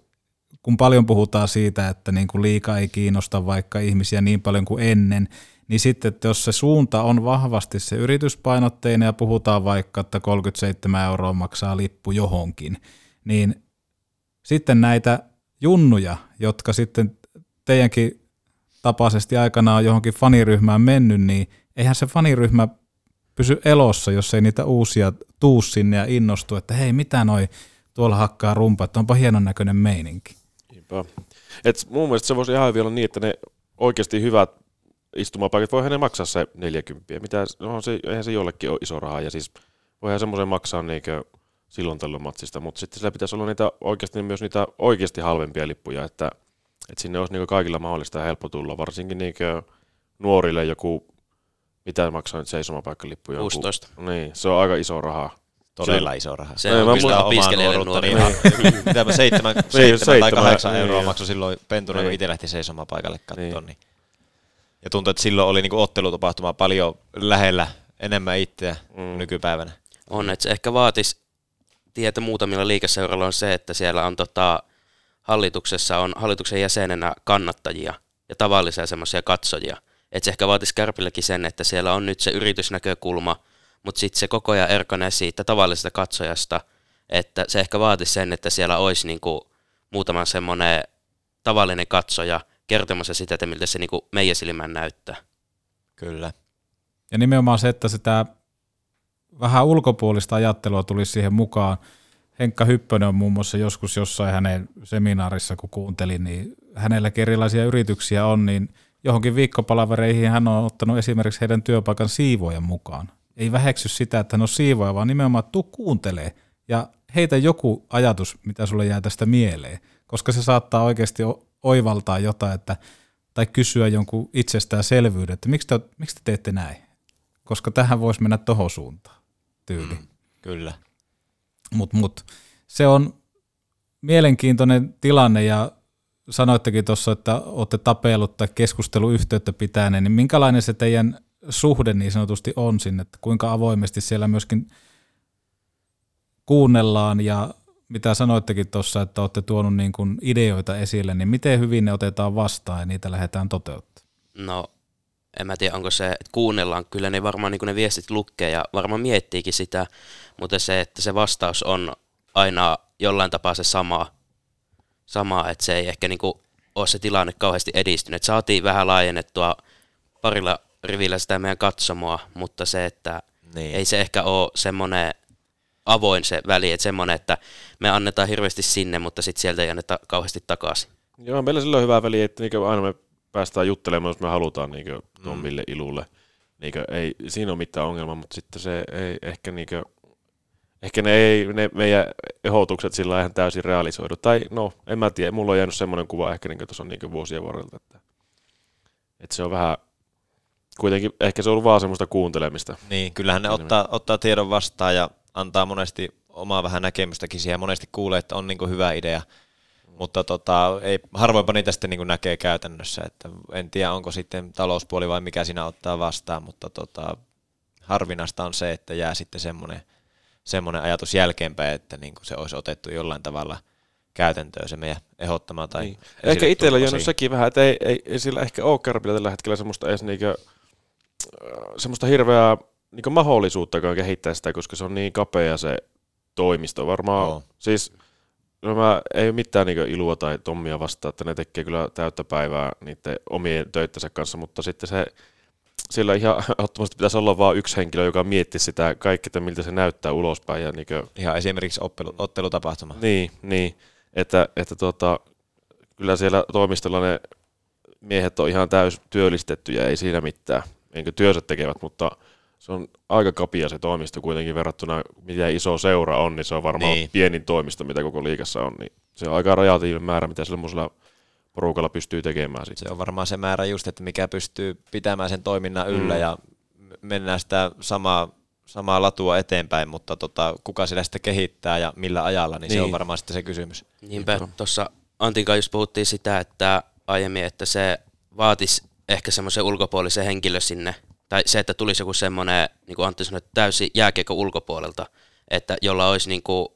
kun paljon puhutaan siitä, että niin kuin liika ei kiinnosta vaikka ihmisiä niin paljon kuin ennen, niin sitten, että jos se suunta on vahvasti se yrityspainotteinen ja puhutaan vaikka, että 37 euroa maksaa lippu johonkin, niin sitten näitä junnuja, jotka sitten teidänkin tapaisesti aikanaan johonkin faniryhmään mennyt, niin eihän se faniryhmä pysy elossa, jos ei niitä uusia tuu sinne ja innostu, että hei, mitä noi tuolla hakkaa rumpa, että onpa hienon näköinen meininki.
Niinpä. Et mun mielestä se voisi ihan hyvin olla niin, että ne oikeasti hyvät istumapaikat, voihan ne maksaa se 40. Mitä, no se, eihän se jollekin ole iso raha, ja siis voihan semmoisen maksaa niinkö silloin tällöin matsista, mutta sitten sillä pitäisi olla niitä oikeasti myös niitä oikeasti halvempia lippuja, että, että sinne olisi niin kaikilla mahdollista ja helppo tulla, varsinkin niin nuorille joku, mitä maksaa nyt seisomapaikkalippu?
16.
Joku, niin, se on aika iso raha.
Todella iso raha.
Se on, on kyllä opiskelijalle nuori.
Niin, mitä mä seitsemän, niin, seitsemän tai kahdeksan niin, euroa maksoi silloin pentuna, kun itse lähti seisomaan paikalle katsomaan. Niin. Ja tuntuu, että silloin oli niinku ottelutapahtuma paljon lähellä enemmän itseä mm. nykypäivänä.
On, että se ehkä vaatisi, tietä muutamilla liikeseuroilla on se, että siellä on tota, hallituksessa on hallituksen jäsenenä kannattajia ja tavallisia semmoisia katsojia. Että se ehkä vaatisi Kärpilläkin sen, että siellä on nyt se yritysnäkökulma, mutta sitten se koko ajan erkanee siitä tavallisesta katsojasta, että se ehkä vaatisi sen, että siellä olisi niinku muutama semmoinen tavallinen katsoja, kertomassa sitä, että miltä se niinku meidän silmään näyttää.
Kyllä.
Ja nimenomaan se, että sitä vähän ulkopuolista ajattelua tuli siihen mukaan. Henkka Hyppönen on muun muassa joskus jossain hänen seminaarissa, kun kuuntelin, niin hänelläkin erilaisia yrityksiä on, niin johonkin viikkopalavereihin hän on ottanut esimerkiksi heidän työpaikan siivojen mukaan. Ei väheksy sitä, että hän on siivoja, vaan nimenomaan tuu kuuntelee ja heitä joku ajatus, mitä sulle jää tästä mieleen, koska se saattaa oikeasti oivaltaa jotain, että, tai kysyä jonkun itsestäänselvyyden, että miksi te, miksi te teette näin? Koska tähän voisi mennä tohon suuntaan tyyli. Mm,
kyllä.
Mutta mut, se on mielenkiintoinen tilanne ja sanoittekin tuossa, että olette tapellut tai keskusteluyhteyttä pitäneen, niin minkälainen se teidän suhde niin sanotusti on sinne, että kuinka avoimesti siellä myöskin kuunnellaan ja mitä sanoittekin tuossa, että olette tuonut niin kuin ideoita esille, niin miten hyvin ne otetaan vastaan ja niitä lähdetään toteuttamaan?
No, en mä tiedä, onko se, että kuunnellaan, kyllä ne varmaan niin ne viestit lukee ja varmaan miettiikin sitä, mutta se, että se vastaus on aina jollain tapaa se sama, sama että se ei ehkä niin kuin ole se tilanne kauheasti edistynyt. Saatiin vähän laajennettua parilla rivillä sitä meidän katsomoa, mutta se, että niin. ei se ehkä ole semmoinen avoin se väli, että semmoinen, että me annetaan hirveästi sinne, mutta sitten sieltä ei anneta kauheasti takaisin.
Joo, meillä sillä on hyvä väli, että niin aina me päästään juttelemaan, jos me halutaan niin tuon mm. Ilulle. Niin ei siinä ole mitään ongelmaa, mutta sitten se ei ehkä niin kuin, ehkä ne, ei, ne meidän ehdotukset sillä ihan täysin realisoidu. Tai no, en mä tiedä, mulla on jäänyt semmoinen kuva ehkä niin tuossa niin vuosien varrelta, että, että se on vähän, kuitenkin ehkä se on ollut vaan semmoista kuuntelemista.
Niin, kyllähän ne ottaa, ottaa tiedon vastaan ja antaa monesti omaa vähän näkemystäkin siihen. Monesti kuulee, että on niin hyvä idea, mutta tota, ei, harvoinpa niitä sitten niin näkee käytännössä. Että en tiedä, onko sitten talouspuoli vai mikä siinä ottaa vastaan, mutta tota, harvinaista on se, että jää sitten semmoinen, semmoinen ajatus jälkeenpäin, että niin se olisi otettu jollain tavalla käytäntöön se meidän ehdottama. Tai niin.
Ehkä itsellä on sekin vähän, että ei, ei, ei sillä ehkä ole Kärpillä tällä hetkellä semmoista edes niinkö, semmoista hirveää niin mahdollisuuttakaan kehittää sitä, koska se on niin kapea se toimisto. Varmaan, oh. siis no mä, ei ole mitään niin ilua tai Tommia vastaan, että ne tekee kyllä täyttä päivää niiden omien töittensä kanssa, mutta sitten se, sillä ihan ottomasti pitäisi olla vain yksi henkilö, joka miettii sitä kaikkea, että miltä se näyttää ulospäin. Ja niin kuin,
ihan esimerkiksi oppelu, ottelutapahtuma.
Niin, niin että, että tuota, kyllä siellä toimistolla ne miehet on ihan täys työllistettyjä, ei siinä mitään, niin työnsä tekevät, mutta se on aika kapia se toimisto kuitenkin verrattuna, mitä iso seura on, niin se on varmaan niin. pienin toimisto, mitä koko liikassa on. Niin se on aika rajatiivinen määrä, mitä semmoisella porukalla pystyy tekemään. Sit.
Se on varmaan se määrä just, että mikä pystyy pitämään sen toiminnan yllä mm. ja mennään sitä samaa, samaa latua eteenpäin, mutta tota, kuka sitä sitten kehittää ja millä ajalla, niin, niin. se on niin. varmaan sitten se kysymys.
Niinpä, tuossa Antin just puhuttiin sitä, että aiemmin, että se vaatisi ehkä semmoisen ulkopuolisen henkilö sinne tai se, että tulisi joku semmoinen, niin kuin Antti sanoi, täysi jääkiekko ulkopuolelta, että jolla olisi niin kuin,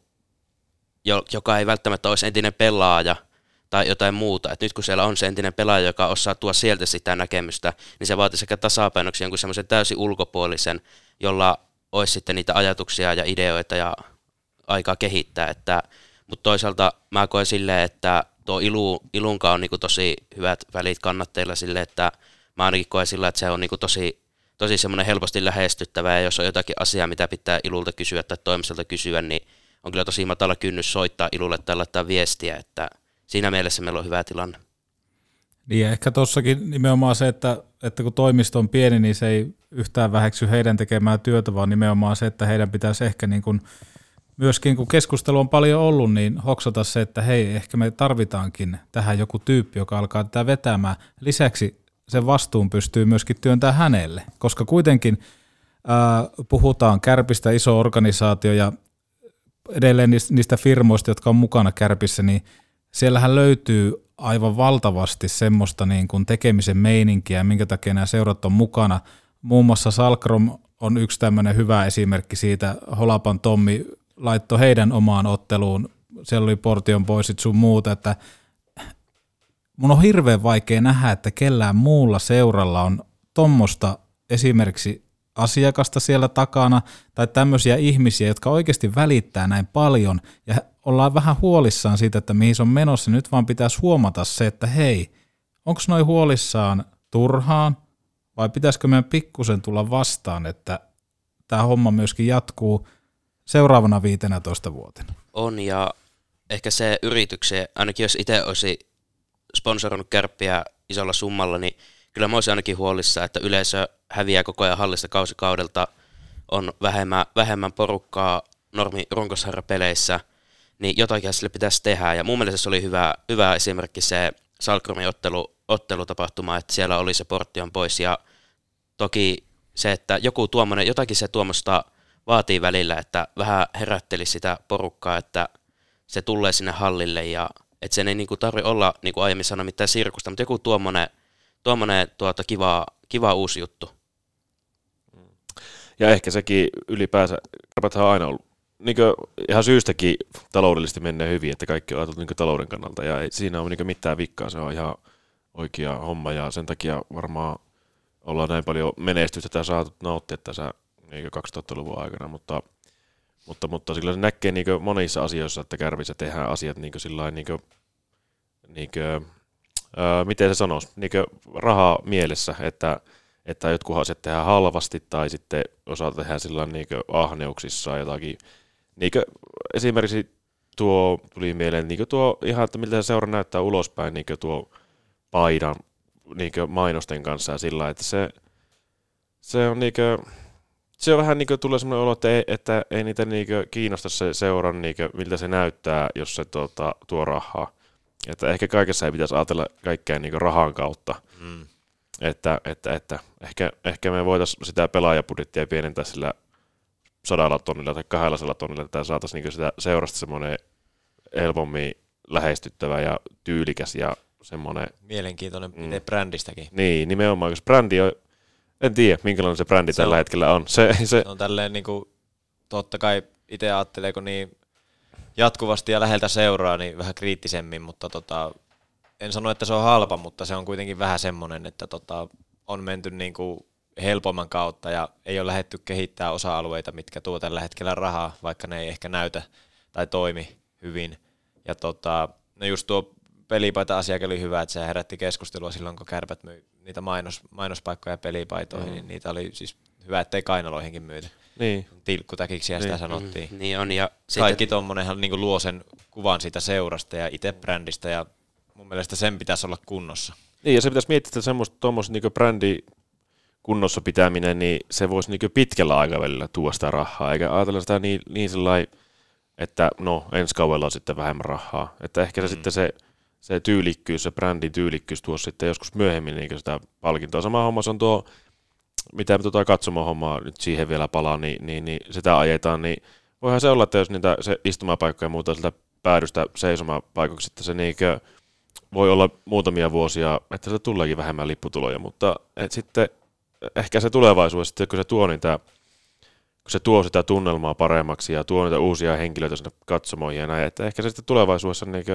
joka ei välttämättä olisi entinen pelaaja tai jotain muuta. Et nyt kun siellä on se entinen pelaaja, joka osaa tuoda sieltä sitä näkemystä, niin se vaatii sekä tasapainoksi jonkun semmoisen täysin ulkopuolisen, jolla olisi sitten niitä ajatuksia ja ideoita ja aikaa kehittää. Että, mutta toisaalta mä koen silleen, että tuo Ilu, Ilunka on niin tosi hyvät välit kannatteilla sille, että mä ainakin koen sillä, että se on niin tosi tosi semmoinen helposti lähestyttävä, ja jos on jotakin asiaa, mitä pitää Ilulta kysyä tai toimistolta kysyä, niin on kyllä tosi matala kynnys soittaa Ilulle tai laittaa viestiä, että siinä mielessä meillä on hyvä tilanne.
Niin ehkä tuossakin nimenomaan se, että, että kun toimisto on pieni, niin se ei yhtään väheksy heidän tekemää työtä, vaan nimenomaan se, että heidän pitäisi ehkä niin kuin, myöskin kun keskustelu on paljon ollut, niin hoksata se, että hei, ehkä me tarvitaankin tähän joku tyyppi, joka alkaa tätä vetämään. Lisäksi sen vastuun pystyy myöskin työntämään hänelle, koska kuitenkin ää, puhutaan Kärpistä, iso organisaatio ja edelleen niistä firmoista, jotka on mukana Kärpissä, niin siellähän löytyy aivan valtavasti semmoista niin kuin tekemisen meininkiä, minkä takia nämä seurat on mukana. Muun muassa Salkrom on yksi tämmöinen hyvä esimerkki siitä. Holapan Tommi laittoi heidän omaan otteluun, siellä oli Portion poisit sun muuta, että mun on hirveän vaikea nähdä, että kellään muulla seuralla on tuommoista esimerkiksi asiakasta siellä takana tai tämmöisiä ihmisiä, jotka oikeasti välittää näin paljon. Ja ollaan vähän huolissaan siitä, että mihin se on menossa. Nyt vaan pitäisi huomata se, että hei, onko noin huolissaan turhaan? Vai pitäisikö meidän pikkusen tulla vastaan, että tämä homma myöskin jatkuu seuraavana 15 vuotena?
On ja ehkä se yrityksen, ainakin jos itse olisi sponsoroinut kärppiä isolla summalla, niin kyllä mä olisin ainakin huolissa, että yleisö häviää koko ajan hallista kausikaudelta, on vähemmän, vähemmän porukkaa normi runkosarjapeleissä, niin jotakin sille pitäisi tehdä. Ja mun mielestä se oli hyvä, hyvä esimerkki se Salkromin ottelu, ottelutapahtuma, että siellä oli se portti on pois ja toki se, että joku tuommoinen, jotakin se tuommoista vaatii välillä, että vähän herätteli sitä porukkaa, että se tulee sinne hallille ja että sen ei niinku tarvi olla, niin kuin aiemmin sanoin, mitään sirkusta, mutta joku tuommoinen, tuommoinen tuota, kiva, kiva uusi juttu.
Ja ehkä sekin ylipäänsä, Kärpäthän on aina ollut niin ihan syystäkin taloudellisesti menee hyvin, että kaikki on ajateltu niin talouden kannalta ja ei siinä ole niin mitään vikkaa, se on ihan oikea homma ja sen takia varmaan ollaan näin paljon menestystä tätä saatu nauttia tässä niin 2000-luvun aikana, mutta, mutta, mutta sillä se näkee niin monissa asioissa, että kärvissä tehdään asiat niin sillä niin kuin, niin kuin, ää, miten se sanoisi, niin rahaa mielessä, että, että jotkut asiat tehdään halvasti tai sitten osa tehdään sillä niin ahneuksissa jotakin. Niin esimerkiksi tuo tuli mieleen niin tuo ihan, että miltä se seura näyttää ulospäin, niin tuo paidan niin mainosten kanssa ja sillä että se, se on niin kuin, se on vähän niin kuin tulee semmoinen olo, että ei, että ei niitä niin kiinnosta se seuran, niin miltä se näyttää, jos se tuota, tuo rahaa. Että ehkä kaikessa ei pitäisi ajatella kaikkea niin rahan kautta. Mm. Että, että, että ehkä, ehkä me voitaisiin sitä pelaajapudjettia pienentää sillä sadalla tonnilla tai kahdella tonnilla, että saataisiin niin sitä seurasta semmoinen helpommin lähestyttävä ja tyylikäs ja semmoinen...
Mielenkiintoinen mm, brändistäkin.
Niin, nimenomaan, koska brändi on, en tiedä minkälainen se brändi se tällä on, hetkellä on. Se, se...
on tälleen niin kuin, totta kai itse ajattelee, kun niin jatkuvasti ja läheltä seuraa, niin vähän kriittisemmin, mutta tota, en sano, että se on halpa, mutta se on kuitenkin vähän semmoinen, että tota, on menty niin kuin helpomman kautta ja ei ole lähdetty kehittää osa-alueita, mitkä tuo tällä hetkellä rahaa, vaikka ne ei ehkä näytä tai toimi hyvin. Ja tota, no just tuo pelipaita asia oli hyvä, että se herätti keskustelua silloin, kun kärpät myi niitä mainos, mainospaikkoja pelipaitoihin, mm. niin niitä oli siis hyvä, ettei kainaloihinkin myyty.
Niin.
Tilkkutäkiksi
niin.
sitä sanottiin.
Mm, niin on. Ja
Kaikki tuommoinenhan niin luo sen kuvan siitä seurasta ja itse brändistä ja mun mielestä sen pitäisi olla kunnossa.
Niin ja se pitäisi miettiä, että semmoista tuommoista niin brändi kunnossa pitäminen, niin se voisi niin pitkällä aikavälillä tuoda sitä rahaa, eikä ajatella sitä niin, niin sellainen, että no ensi kaudella on sitten vähemmän rahaa. Että ehkä se mm. sitten se, se tyylikkyys, se brändin tyylikkyys tuo sitten joskus myöhemmin niin sitä palkintoa. Sama homma on tuo, mitä tuota katsomohommaa nyt siihen vielä palaa, niin, niin, niin sitä ajetaan, niin voihan se olla, että jos niitä se istumapaikkoja ja muuta sieltä päädystä seisomapaikoksi, että se niinkö voi olla muutamia vuosia, että se tuleekin vähemmän lipputuloja, mutta et sitten ehkä se tulevaisuus, sitten kun se tuo niitä, kun se tuo sitä tunnelmaa paremmaksi ja tuo niitä uusia henkilöitä sinne katsomoihin ja näin, että ehkä se sitten tulevaisuudessa niin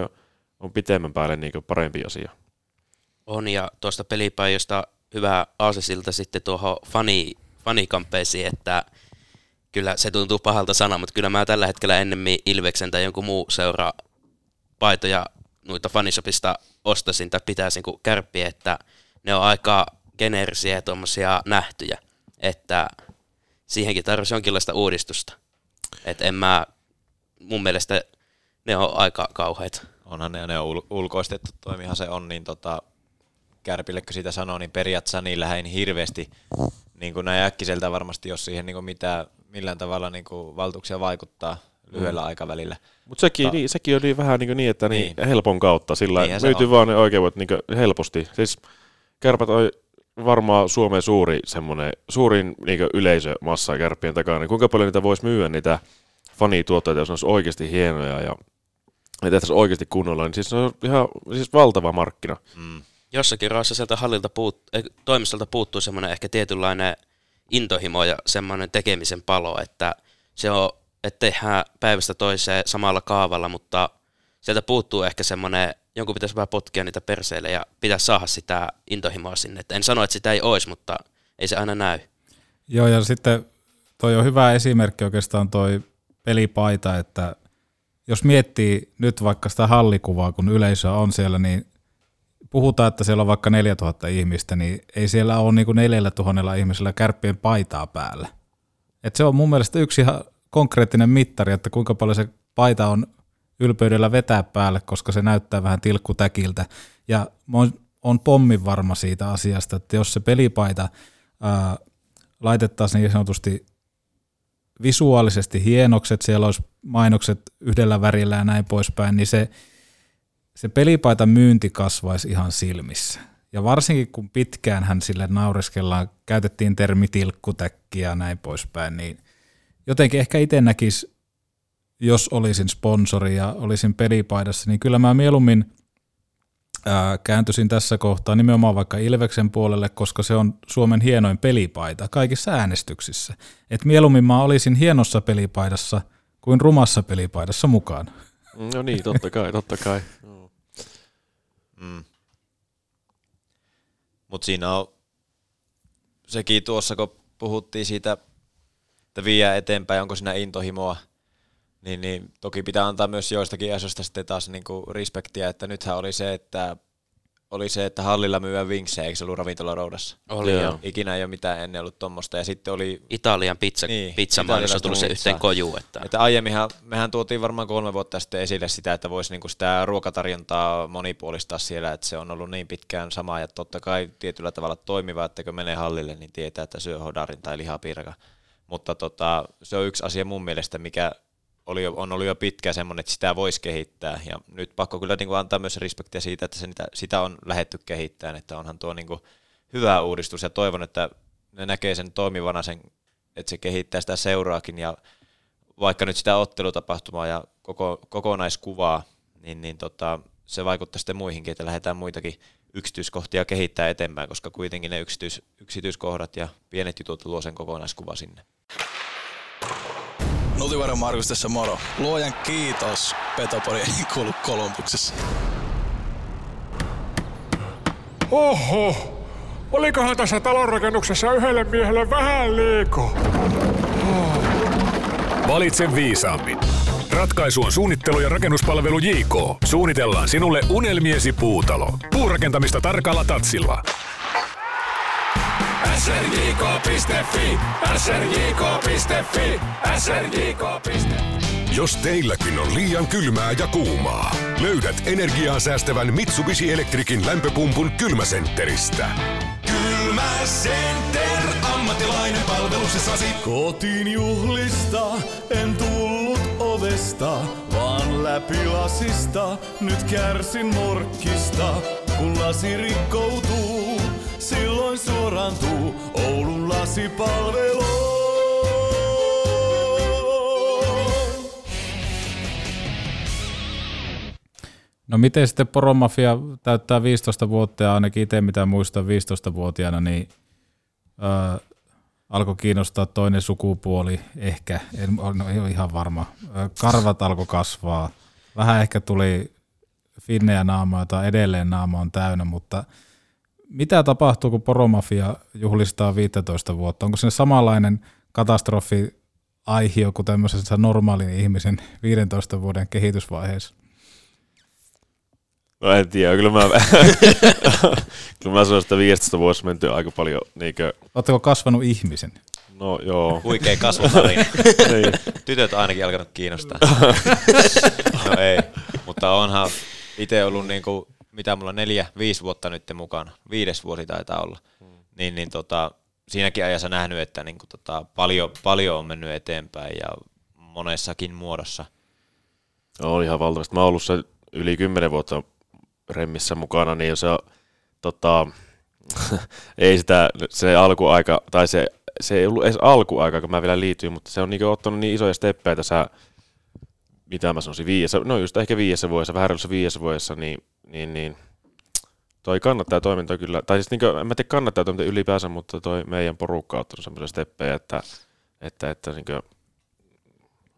on pitemmän päälle niin parempi asia.
On, ja tuosta pelipäivästä hyvä aasesilta sitten tuohon fani, fanikamppeisiin, että kyllä se tuntuu pahalta sana, mutta kyllä mä tällä hetkellä ennemmin Ilveksen tai jonkun muu seura paitoja noita fanisopista ostasin tai pitäisin kuin kärppiä, että ne on aika geneerisiä ja tuommoisia nähtyjä, että siihenkin tarvitsisi jonkinlaista uudistusta. Että en mä, mun mielestä ne on aika kauheita.
Onhan ne, ne on ul- ulkoistettu, toimihan se on, niin tota, Kärpille, kun sitä sanoo, niin periaatteessa niillä ei hirveästi niin kuin näin äkkiseltä varmasti, jos siihen niin kuin mitään, millään tavalla niin kuin valtuuksia vaikuttaa lyhyellä mm. aikavälillä.
Mutta sekin, niin, sekin oli vähän niin, niin että niin. Niin, helpon kautta, sillä myyty vaan ne oikeudet niin helposti. Siis kärpät oli varmaan Suomen suuri semmoinen, suurin niin yleisömassa kärppien takana, niin kuinka paljon niitä voisi myyä niitä fanituotteita, jos ne olisi oikeasti hienoja ja ne tehtäisiin oikeasti kunnolla, niin siis se on ihan siis valtava markkina.
Mm. Jossakin raassa sieltä hallilta puut, eh, toimistolta puuttuu semmoinen ehkä tietynlainen intohimo ja semmoinen tekemisen palo, että se on, että tehdään päivästä toiseen samalla kaavalla, mutta sieltä puuttuu ehkä semmoinen, jonkun pitäisi vähän potkia niitä perseille ja pitäisi saada sitä intohimoa sinne. Et en sano, että sitä ei olisi, mutta ei se aina näy.
Joo, ja sitten toi on hyvä esimerkki oikeastaan toi pelipaita, että jos miettii nyt vaikka sitä hallikuvaa, kun yleisö on siellä, niin puhutaan, että siellä on vaikka 4000 ihmistä, niin ei siellä ole niin kuin 4000 ihmisellä kärppien paitaa päällä. Et se on mun mielestä yksi ihan konkreettinen mittari, että kuinka paljon se paita on ylpeydellä vetää päälle, koska se näyttää vähän tilkkutäkiltä. Ja on, on pommin varma siitä asiasta, että jos se pelipaita ää, laitettaisiin niin sanotusti visuaalisesti hienokset, siellä olisi mainokset yhdellä värillä ja näin poispäin, niin se, se pelipaita myynti kasvaisi ihan silmissä. Ja varsinkin kun pitkään hän sille naureskellaan, käytettiin termi tilkkutäkki ja näin poispäin, niin jotenkin ehkä itse näkisi jos olisin sponsori ja olisin pelipaidassa, niin kyllä mä mieluummin kääntyisin tässä kohtaa nimenomaan vaikka Ilveksen puolelle, koska se on Suomen hienoin pelipaita kaikissa äänestyksissä. Et mieluummin mä olisin hienossa pelipaidassa kuin rumassa pelipaidassa mukaan.
No niin, totta kai, totta kai.
Mm. Mutta siinä on sekin tuossa, kun puhuttiin siitä, että vie eteenpäin, onko siinä intohimoa, niin, niin toki pitää antaa myös joistakin asioista sitten taas niinku respektiä, että nythän oli se, että oli se, että hallilla myyä vinksejä, eikö se ollut ravintolaroudassa?
Oli, joo.
Ikinä ei ole mitään ennen ollut tuommoista. Ja sitten oli...
Italian pizza, niin, pizzamaa, jossa on tullut se yhteen koju. Että...
että aiemminhan, mehän tuotiin varmaan kolme vuotta sitten esille sitä, että voisi niinku sitä ruokatarjontaa monipuolistaa siellä, että se on ollut niin pitkään sama ja totta kai tietyllä tavalla toimiva, että kun menee hallille, niin tietää, että syö hodarin tai lihapiiraka. Mutta tota, se on yksi asia mun mielestä, mikä oli jo, on ollut jo pitkään semmoinen, että sitä voisi kehittää. Ja nyt pakko kyllä niin kuin antaa myös respektiä siitä, että se, sitä on lähetty kehittämään, että onhan tuo niin kuin hyvä uudistus ja toivon, että ne näkee sen toimivana, sen, että se kehittää sitä seuraakin ja vaikka nyt sitä ottelutapahtumaa ja koko, kokonaiskuvaa, niin, niin tota, se vaikuttaa sitten muihinkin, että lähdetään muitakin yksityiskohtia kehittää eteenpäin, koska kuitenkin ne yksityis, yksityiskohdat ja pienet jutut luo sen kokonaiskuva sinne.
Nutivainen Markus tässä moro. Luojan kiitos. Petopodi ei kuulu Kolumbuksessa.
Oho, olikohan tässä talonrakennuksessa yhdelle miehelle vähän liiko?
Valitse viisaammin. Ratkaisu on suunnittelu ja rakennuspalvelu JK. Suunnitellaan sinulle unelmiesi puutalo. Puurakentamista tarkalla tatsilla.
srjk.fi, srjk.fi, srjk.fi.
Jos teilläkin on liian kylmää ja kuumaa, löydät energiaa säästävän Mitsubishi Electricin lämpöpumpun kylmäsentteristä.
Kylmäcenter, ammattilainen palveluksessasi.
Kotiin juhlista en tullut ovesta, vaan läpi lasista. Nyt kärsin morkkista, kun lasi rikkoutuu. Silloin suorantuu Oulun lasipalvelu.
No miten sitten Poromafia täyttää 15 vuotta ja ainakin itse mitä muistan 15-vuotiaana, niin ö, alkoi kiinnostaa toinen sukupuoli ehkä, en ole ihan varma. Karvat alkoi kasvaa, vähän ehkä tuli finnejä naamaa, jota edelleen naama on täynnä, mutta mitä tapahtuu, kun Poromafia juhlistaa 15 vuotta? Onko se samanlainen katastrofi aihio kuin tämmöisessä normaalin ihmisen 15 vuoden kehitysvaiheessa?
No en tiedä, kyllä mä, kyllä mä sanoin, että 15 vuodessa menty aika paljon. Niinkö...
Oletteko kasvanut ihmisen?
No joo.
Huikea kasvutarina. niin. Tytöt ainakin alkanut kiinnostaa. no ei, mutta onhan itse ollut niinku, mitä mulla neljä, viisi vuotta nyt mukana. Viides vuosi taitaa olla. Hmm. Niin, niin tota, siinäkin ajassa nähnyt, että niinku tota, paljon, paljon on mennyt eteenpäin ja monessakin muodossa.
On ihan valtavasti. Mä oon ollut se yli kymmenen vuotta remmissä mukana, niin se, tota, ei sitä, se alkuaika, tai se, se ei ollut edes alkuaika, kun mä vielä liityin, mutta se on niin ottanut niin isoja steppejä tässä, mitä mä sanoisin, viidessä, no just ehkä viidessä vuodessa, vähän reilussa viidessä vuodessa, niin, niin, niin toi kannattaa toiminta kyllä, tai siis niin kuin, en mä tiedä kannattaa toiminta ylipäänsä, mutta toi meidän porukka on ottanut semmoisia steppejä, että, että, että niin kuin,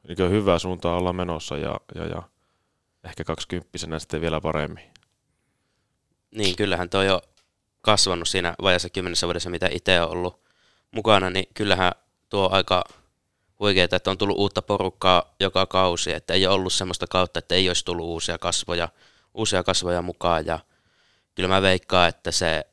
niin kuin hyvää suuntaa olla menossa ja, ja, ja ehkä kaksikymppisenä sitten vielä paremmin.
Niin, kyllähän toi on kasvanut siinä vajassa kymmenessä vuodessa, mitä itse on ollut mukana, niin kyllähän tuo aika huikeaa, että on tullut uutta porukkaa joka kausi, että ei ole ollut semmoista kautta, että ei olisi tullut uusia kasvoja, uusia kasvoja mukaan ja kyllä mä veikkaan, että se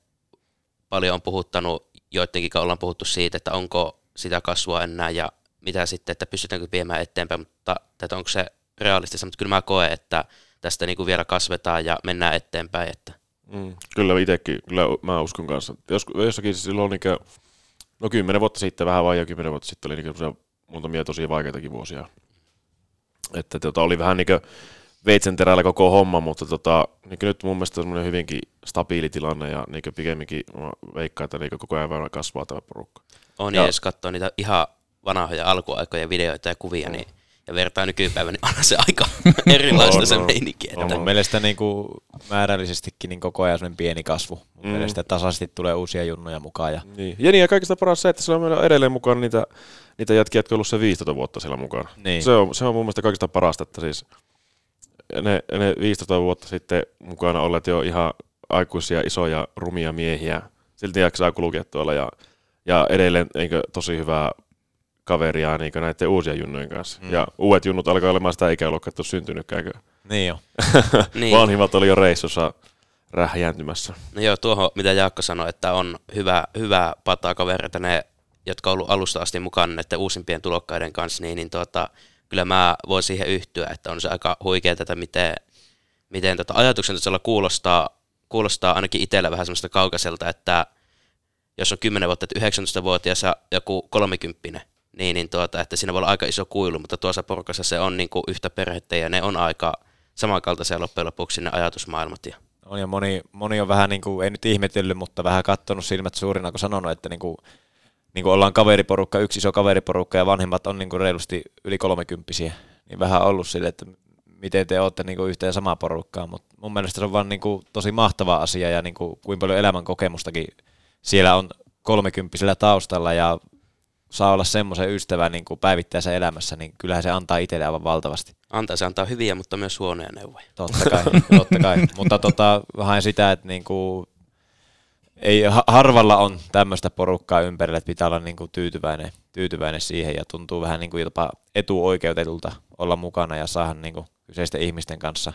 paljon on puhuttanut, joidenkin ollaan puhuttu siitä, että onko sitä kasvua enää ja mitä sitten, että pystytäänkö viemään eteenpäin, mutta että onko se realistista, mutta kyllä mä koen, että tästä niin kuin vielä kasvetaan ja mennään eteenpäin. Että.
Mm, kyllä itsekin, kyllä mä uskon kanssa. Jos, jossakin silloin niin kuin, no kymmenen vuotta sitten, vähän vai jo kymmenen vuotta sitten oli niin muutamia tosi vaikeitakin vuosia. Että tota, oli vähän niin kuin veitsen terällä koko homma, mutta tota, niin nyt mun mielestä on hyvinkin stabiili tilanne ja niin pikemminkin veikkaa, että niin koko ajan kasvaa tämä porukka.
On, ja, ja jos katsoo niitä ihan vanhoja alkuaikojen videoita ja kuvia, mm. niin ja vertaa nykypäivän, niin on se aika erilaista
On,
se
on.
meininki.
On mun mielestä niin kuin määrällisestikin niin koko ajan semmoinen pieni kasvu. Mun
Mm.
mielestä tasaisesti tulee uusia junnuja mukaan. Ja
Niin. Ja niin, ja kaikista paras se, että siellä on meillä edelleen mukana niitä, niitä jätkiä, jotka on ollut se 15 vuotta siellä mukana.
Niin.
Se, on, se on mun mielestä kaikista parasta, että siis ne, ne 15 vuotta sitten mukana olleet jo ihan aikuisia, isoja, rumia miehiä. Silti jaksaa kulkea tuolla ja, ja edelleen eikö, tosi hyvää kaveria niin näiden uusien junnujen kanssa.
Mm.
Ja uudet junnut alkaa olemaan sitä ikäluokkaa, että syntynytkäänkö.
Niin jo.
Niin.
Vanhimmat oli jo reissussa rähjääntymässä.
No joo, tuohon mitä Jaakko sanoi, että on hyvä, hyvä pataa kavereita ne, jotka on ollut alusta asti mukana näiden uusimpien tulokkaiden kanssa, niin, niin tuota, kyllä mä voin siihen yhtyä, että on se aika huikea tätä, miten, miten tota ajatuksen tasolla kuulostaa, kuulostaa ainakin itsellä vähän semmoista kaukaiselta, että jos on 10 vuotta, että 19-vuotias ja joku 30 niin, niin tuota, että siinä voi olla aika iso kuilu, mutta tuossa porukassa se on niin kuin yhtä perhettä ja ne on aika samankaltaisia loppujen lopuksi ne ajatusmaailmat. Ja
On ja moni, moni on vähän, niin kuin, ei nyt ihmetellyt, mutta vähän kattonut silmät suurina, kun sanonut, että niin kuin, niin kuin ollaan kaveriporukka, yksi iso kaveriporukka ja vanhemmat on niin kuin reilusti yli kolmekymppisiä. Niin vähän ollut sille, että miten te olette niin kuin yhteen samaa porukkaa, mutta mun mielestä se on vaan niin kuin tosi mahtava asia ja niin kuin, kuinka paljon elämän kokemustakin siellä on kolmekymppisellä taustalla ja saa olla semmoisen ystävän niin kuin päivittäisessä elämässä, niin kyllähän se antaa itselle aivan valtavasti.
antaa se antaa hyviä, mutta myös huonoja neuvoja.
Totta kai, totta kai. Mutta tota, haen sitä, että niinku, ei, ha- harvalla on tämmöistä porukkaa ympärillä, että pitää olla niinku tyytyväinen, tyytyväinen siihen ja tuntuu vähän niinku jopa etuoikeutetulta olla mukana ja saada niinku kyseisten ihmisten kanssa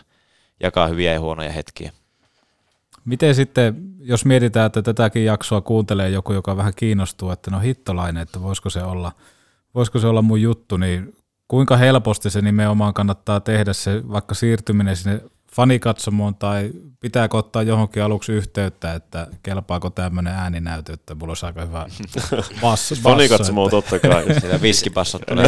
jakaa hyviä ja huonoja hetkiä.
Miten sitten, jos mietitään, että tätäkin jaksoa kuuntelee joku, joka vähän kiinnostuu, että no hittolainen, että voisiko se olla, voisiko se olla mun juttu, niin kuinka helposti se nimenomaan kannattaa tehdä se vaikka siirtyminen sinne fanikatsomoon tai pitääkö ottaa johonkin aluksi yhteyttä, että kelpaako tämmöinen ääninäytö, että mulla olisi aika hyvä basso.
Fanikatsomo on totta kai.
Siellä viskipassot tulee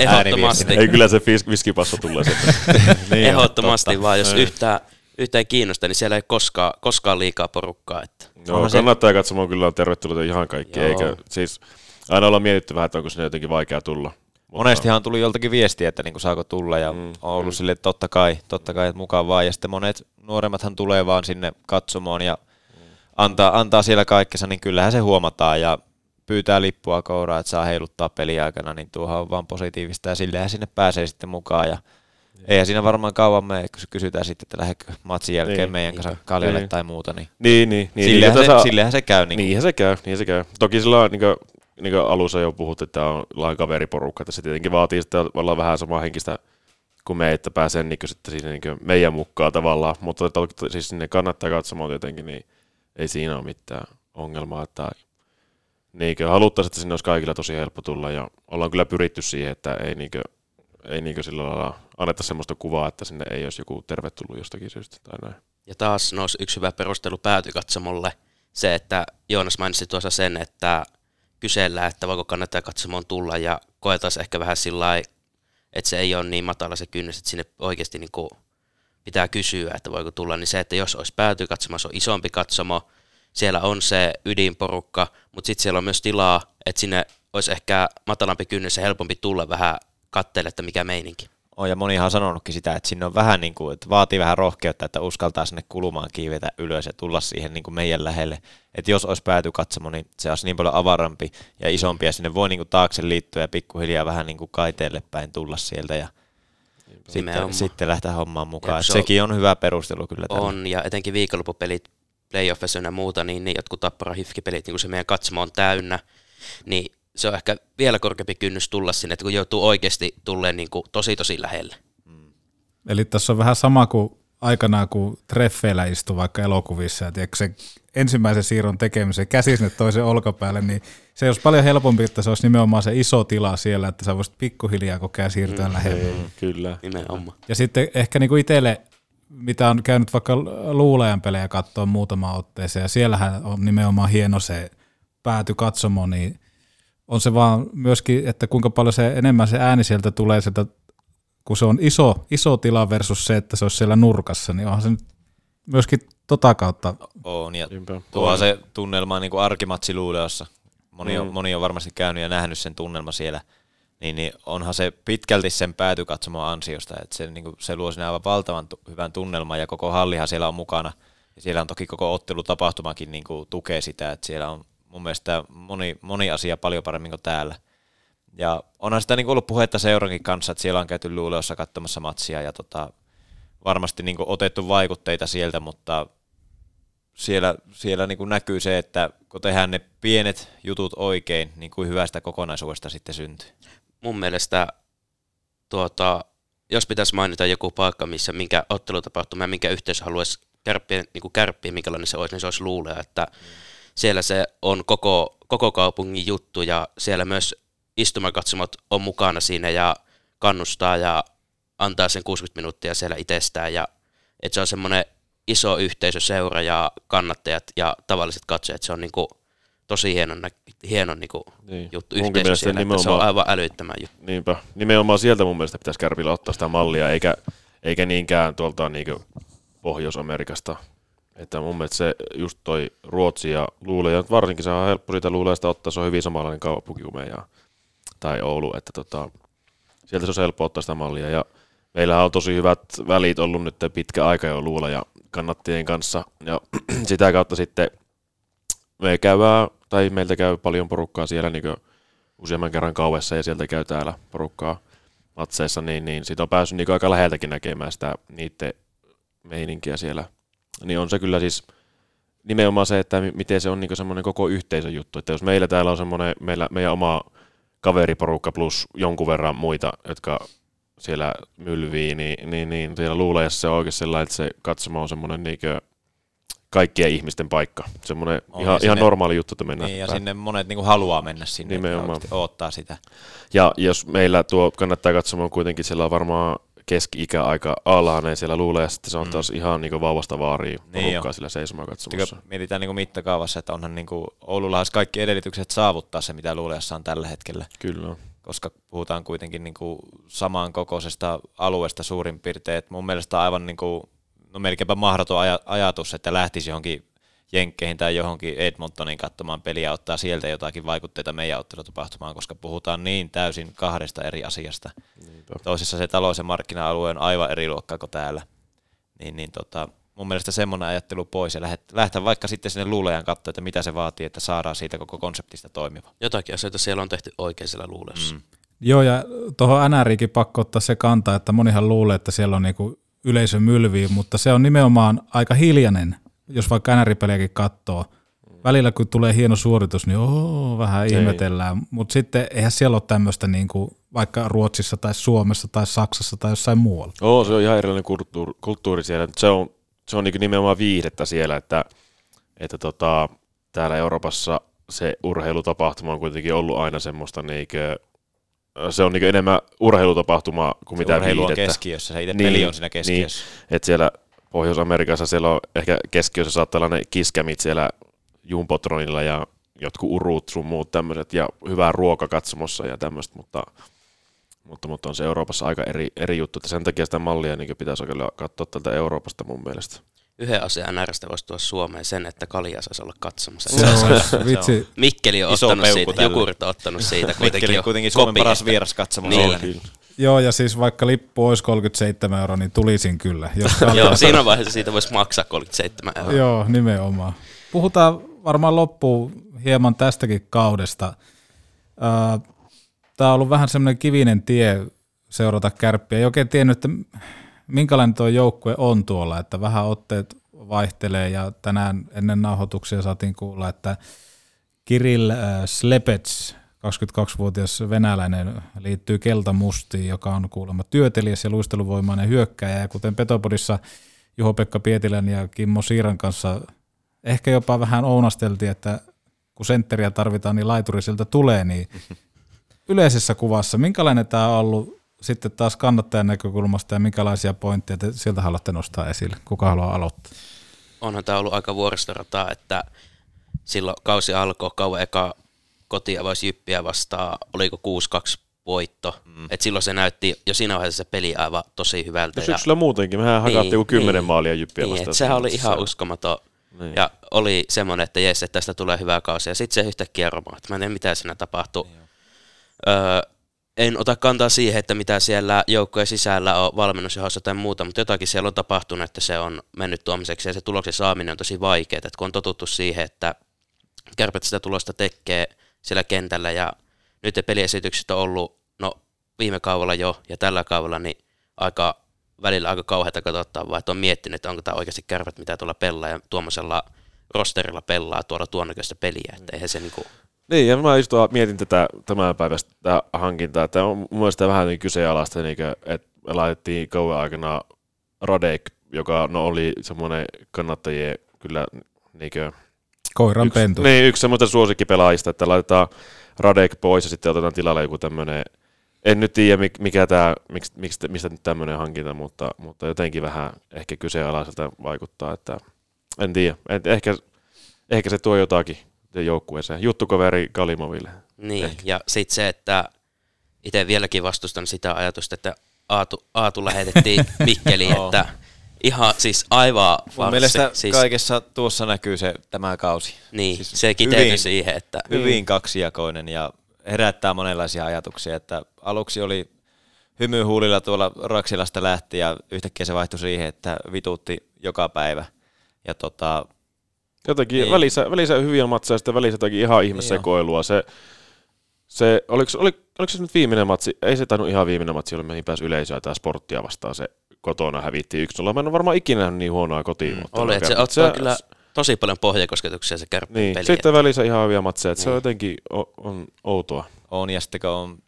Ehdottomasti.
Ei kyllä se vis- viskipasso tulee sieltä.
niin Ehdottomasti
totta.
vaan, jos
Ei.
yhtään, yhtään kiinnostaa, niin siellä ei koskaan, koskaan liikaa porukkaa. Että.
Joo, kannattaa katsomaan kyllä on tervetullut ihan kaikki,
Joo.
eikä siis aina ollaan mietitty vähän, että onko sinne jotenkin vaikea tulla.
Monestihan tuli joltakin viestiä, että niinku saako tulla ja mm, on ollut mm. silleen, että totta kai, totta kai, että mukaan vaan. Ja sitten monet nuoremmathan tulee vaan sinne katsomaan ja antaa, antaa siellä kaikkensa, niin kyllähän se huomataan ja pyytää lippua kouraa, että saa heiluttaa peliaikana, niin tuohan on vaan positiivista ja sillähän sinne pääsee sitten mukaan ja eihän siinä varmaan kauan mene, kun kysytään sitten, että lähdekö matsin jälkeen
Niin,
meidän kanssa
niinpä.
kaljalle
Niin.
tai muuta. Niin,
Niin, niin. niin
Sillehän,
niin,
se,
tässä-
sillehän se käy. Niin
Niinhän se käy, niin se käy. Toki sillä on, niin kuin, niin kuin alussa jo puhuttu, että on lain kaveriporukka, että se tietenkin vaatii sitä olla vähän samaa henkistä kuin me, että pääsee niin kuin, sitten siinä niin kuin meidän mukaan tavallaan, mutta toki siis sinne kannattaa katsomaan tietenkin, niin ei siinä ole mitään ongelmaa, että niin kuin, haluttaisiin, että sinne olisi kaikilla tosi helppo tulla ja ollaan kyllä pyritty siihen, että ei, niin kuin, ei niin sillä lailla anneta semmoista kuvaa, että sinne ei olisi joku tervetullut jostakin syystä tai näin.
Ja taas nousi yksi hyvä perustelu päätykatsomolle, se, että Joonas mainitsi tuossa sen, että kysellään, että voiko kannattaa katsomoon tulla ja koetaan ehkä vähän sillä että se ei ole niin matala se kynnys, että sinne oikeasti niin kuin pitää kysyä, että voiko tulla, niin se, että jos olisi päätykatsomo, se on isompi katsomo, siellä on se ydinporukka, mutta sitten siellä on myös tilaa, että sinne olisi ehkä matalampi kynnys ja helpompi tulla vähän katteelle, että mikä meininki.
On, ja monihan on sanonutkin sitä, että sinne on vähän niin kuin, että vaatii vähän rohkeutta, että uskaltaa sinne kulumaan kiivetä ylös ja tulla siihen niin kuin meidän lähelle. Että jos olisi pääty katsomo, niin se olisi niin paljon avarampi ja isompi, ja sinne voi niin kuin taakse liittyä ja pikkuhiljaa vähän niin kuin kaiteelle päin tulla sieltä ja sitten, sitten lähteä hommaan mukaan.
Se on-
sekin on hyvä perustelu kyllä tälle.
On, ja etenkin viikonloppupelit, playoffissa ja muuta, niin, niin jotkut tappara hifkipelit, niin kun se meidän katsomo on täynnä, niin se on ehkä vielä korkeampi kynnys tulla sinne, että kun joutuu oikeasti tulleen niin kuin tosi tosi lähelle.
Eli tässä on vähän sama kuin aikanaan, kun treffeillä istuu vaikka elokuvissa, ja tiedätkö, se ensimmäisen siirron tekemisen käsi sinne toisen olkapäälle, niin se olisi paljon helpompi, että se olisi nimenomaan se iso tila siellä, että sä voisit pikkuhiljaa koko ajan siirtyä mm, lähelle.
Kyllä.
Nimenomaan.
Ja sitten ehkä niin kuin itselle, mitä on käynyt vaikka luulajan pelejä katsoa muutama otteeseen, ja siellähän on nimenomaan hieno se pääty katsomo, niin on se vaan myöskin, että kuinka paljon se enemmän se ääni sieltä tulee sieltä, kun se on iso, iso tila versus se, että se olisi siellä nurkassa, niin onhan se nyt myöskin tota kautta.
On, ja tuo
On.
se tunnelma niin kuin arkimatsi Luuleossa. Moni, on,
Mm.
moni on varmasti käynyt ja nähnyt sen tunnelma siellä, niin, niin onhan se pitkälti sen päätykatsomon ansiosta, että se, niin kuin, se luo sinne aivan valtavan tu- hyvän tunnelman ja koko hallihan siellä on mukana. Ja siellä on toki koko ottelutapahtumakin niin kuin, tukee sitä, että siellä on mun mielestä moni, moni asia paljon paremmin kuin täällä. Ja onhan sitä niin ollut puhetta seurankin kanssa, että siellä on käyty Luuleossa katsomassa matsia ja tota, varmasti niin otettu vaikutteita sieltä, mutta siellä, siellä niin näkyy se, että kun tehdään ne pienet jutut oikein, niin kuin hyvästä kokonaisuudesta sitten syntyy.
mun mielestä tuota, jos pitäisi mainita joku paikka, missä minkä ottelutapahtuma ja minkä yhteisö haluaisi kärppiä, niin kuin kärppiä, minkälainen se olisi, niin se olisi luulea, että siellä se on koko, koko kaupungin juttu ja siellä myös istumakatsomot on mukana siinä ja kannustaa ja antaa sen 60 minuuttia siellä itsestään ja että se on semmoinen iso yhteisö, seura ja kannattajat ja tavalliset katsojat, se on niin kuin tosi hieno, nä- hieno niin kuin
Niin.
juttu
Munkin
yhteisö siellä, että se on aivan älyttömän juttu.
Niinpä. Nimenomaan sieltä mun mielestä pitäisi Kärpillä ottaa sitä mallia, eikä, eikä niinkään tuolta niinku Pohjois-Amerikasta. Että mun mielestä se just toi Ruotsi ja Luule, ja varsinkin se on helppo siitä Luuleesta ottaa, se on hyvin samanlainen kaupunki kuin meidän tai Oulu, että tota, sieltä se on helppo ottaa sitä mallia. Ja meillähän on tosi hyvät välit ollut nyt pitkä aika jo Luula ja kannattajien kanssa, ja sitä kautta sitten me käydään, tai meiltä käy paljon porukkaa siellä niin useamman kerran kauessa ja sieltä käy täällä porukkaa matseissa, niin, niin siitä on päässyt niin aika läheltäkin näkemään sitä niiden meininkiä siellä. Niin on se kyllä siis nimenomaan se, että mi- miten se on niin semmoinen koko yhteisön juttu. Että jos meillä täällä on semmoinen, meillä, meidän oma kaveriporukka plus jonkun verran muita, jotka siellä mylvii, niin, niin, niin siellä luulee, se on oikein sellainen, että se katsomo on semmoinen niin kaikkien ihmisten paikka. Semmoinen
On,
ihan,
ja
ihan
sinne-
normaali juttu, että mennään.
Niin, ja sinne monet niin kuin haluaa mennä sinne,
Nimenomaan.
että odottaa sitä.
Ja jos meillä tuo kannattaa katsomaan kuitenkin, siellä on varmaan keski-ikä aika alhainen, siellä luulee, että se on taas ihan niin vauvasta vaariin
Niin
sillä seisomaan katsomassa.
Mietitään niin mittakaavassa, että onhan niin kuin Oululla olisi kaikki edellytykset saavuttaa se, mitä Luuleassa on tällä hetkellä.
Kyllä.
Koska puhutaan kuitenkin niin kuin samankokoisesta alueesta suurin piirtein. Et mun mielestä on aivan niin kuin, no melkeinpä mahdoton aja- ajatus, että lähtisi johonkin Jenkkeihin tai johonkin Edmontoniin katsomaan peliä ja ottaa sieltä jotakin vaikutteita meidän ottelutapahtumaan, koska puhutaan niin täysin kahdesta eri asiasta.
Niinpä.
Toisessa se talous- ja markkina-alue on aivan eri luokkaa kuin täällä. Niin, niin tota, mun mielestä semmoinen ajattelu pois ja lähteä vaikka sitten sinne luulejan katsoa, että mitä se vaatii, että saadaan siitä koko konseptista toimiva.
Jotakin asioita siellä on tehty oikein siellä luulessa. Mm.
Joo, ja tuohon NRikin pakko ottaa se kantaa, että monihan luulee, että siellä on niinku yleisö mylviä, mutta se on nimenomaan aika hiljainen, jos vaikka NR-pelejäkin katsoo. Välillä kun tulee hieno suoritus, niin oo, vähän
Ei.
ihmetellään, mutta sitten eihän siellä ole tämmöistä niinku, vaikka Ruotsissa tai Suomessa tai Saksassa tai jossain muualla.
Oo, se on ihan erilainen kulttuuri, kulttuuri siellä. Se on, se on niin nimenomaan viihdettä siellä, että, että tota, täällä Euroopassa se urheilutapahtuma on kuitenkin ollut aina semmoista niinkö, se on niin enemmän urheilutapahtuma kuin
Se
mitä
urheilu on
viihdettä.
keskiössä, se itse peli on siinä keskiössä.
Niin, että siellä Pohjois-Amerikassa siellä on ehkä keskiössä saattaa olla ne kiskämit siellä Jumbotronilla ja jotkut urut sun muut tämmöiset ja hyvää ruoka katsomossa ja tämmöistä, mutta, mutta, mutta on se Euroopassa aika eri, eri juttu, että sen takia sitä mallia niin pitäisi kyllä katsoa tältä Euroopasta mun mielestä.
Yhden asian NRstä voisi tuoda Suomeen sen, että Kalia saisi olla katsomassa.
Se on- vitsi.
Mikkeli on
Iso
ottanut siitä,
tälle.
Jukurit on ottanut siitä.
Mikkeli
jo
kuitenkin Suomen paras
että-
vieraskatsomo
Niin.
Joo, ja siis vaikka lippu olisi 37 euroa, niin tulisin kyllä. Jos
Joo, siinä vaiheessa siitä voisi maksaa 37 euroa.
Joo, nimenomaan. Puhutaan varmaan loppuun hieman tästäkin kaudesta. Tämä on ollut vähän semmoinen kivinen tie seurata kärppiä. Ei oikein tiennyt, että minkälainen tuo joukkue on tuolla, että vähän otteet vaihtelee ja tänään ennen nauhoituksia saatiin kuulla, että Kirill äh, Slepets, 22-vuotias venäläinen, liittyy keltamustiin, joka on kuulemma työtelijäs ja luisteluvoimainen hyökkäjä. Ja kuten Petopodissa Juho-Pekka Pietilän ja Kimmo Siiran kanssa ehkä jopa vähän ounasteltiin, että kun sentteriä tarvitaan, niin laituri siltä tulee, niin yleisessä kuvassa, minkälainen tämä on ollut sitten taas kannattajan näkökulmasta ja minkälaisia pointteja te sieltä haluatte nostaa esille? Kuka haluaa aloittaa?
onhan tämä ollut aika vuoristorataa, että silloin kausi alkoi kauan eka kotiavaus Jyppiä vastaan, oliko 6-2 voitto. Mm. Et silloin se näytti jo siinä vaiheessa se peli aivan tosi hyvältä.
Ja syksyllä muutenkin, mehän hakattiin joku 10 maalia Jyppiä
niin,
vastaan
et sehän oli ihan uskomaton.
Niin.
Ja oli semmoinen, että jes, että tästä tulee hyvä kausi. Ja sitten se yhtäkkiä romaa. Mä en tiedä, mitä siinä tapahtui. Öö, en ota kantaa siihen, että mitä siellä joukkojen sisällä on valmennusjohdossa tai muuta, mutta jotakin siellä on tapahtunut, että se on mennyt tuomiseksi ja se tuloksen saaminen on tosi vaikeaa, että kun on totuttu siihen, että kärpät sitä tulosta tekee siellä kentällä. Ja nyt ne peliesitykset on ollut, no viime kaudella jo ja tällä kaudella, niin aika välillä aika kauheata katsottavaa, että on miettinyt, että onko tämä oikeasti kärpät, mitä tuolla pelaa ja tuommoisella rosterilla pelaa tuolla tuon näköistä peliä, että eihän se niinku,
Niin, ja mä just mietin tätä tämän päivästä hankintaa, että on mun mielestä vähän niin kyseenalaista, niin kuin, että me laitettiin kauan aikana Radek, joka no, oli semmoinen kannattajien kyllä niin kuin,
Koiran
yksi,
pentu.
Niin, yksi semmoista suosikkipelaajista, että laitetaan Radek pois ja sitten otetaan tilalle joku tämmöinen, en nyt tiedä mik- mikä tää, miksi, miksi, mistä nyt tämmöinen hankinta, mutta, mutta jotenkin vähän ehkä kyseenalaiselta vaikuttaa, että en tiedä, et ehkä, ehkä se tuo jotakin joukkueeseen. Juttukaveri Kalimoville.
Niin,
Ehkä.
ja sitten se, että itse vieläkin vastustan sitä ajatusta, että Aatu, Aatu lähetettiin Mikkeliin, että ihan siis aivan
Mun
farssi.
mielestä
siis,
kaikessa tuossa näkyy se tämä kausi.
Niin, se kiteytyi siihen, että-
Hyvin
Mm.
kaksijakoinen ja herättää monenlaisia ajatuksia, että aluksi oli hymyhuulilla tuolla Raksilasta lähti ja yhtäkkiä se vaihtui siihen, että vituutti joka päivä. Ja tota,
Jotenkin
Niin.
välissä, välissä hyviä matseja ja sitten välissä jotakin ihan ihmesekoilua. Se, se, oliko, oliko, oliko se nyt viimeinen matsi? Ei se tainnut ihan viimeinen matsi, olla mihin pääsi yleisöä tai sporttia vastaan. Se kotona hävittiin 1-0. Mä en ole varmaan ikinä nähnyt niin huonoa kotiin.
Mm,
mutta
oli, että se ottaa kyllä tosi paljon pohjakosketuksia se kärppien
Niin,
peli.
sitten välissä ihan hyviä matseja. että Se on
Niin.
jotenkin o, on outoa.
on, ja sitten kun on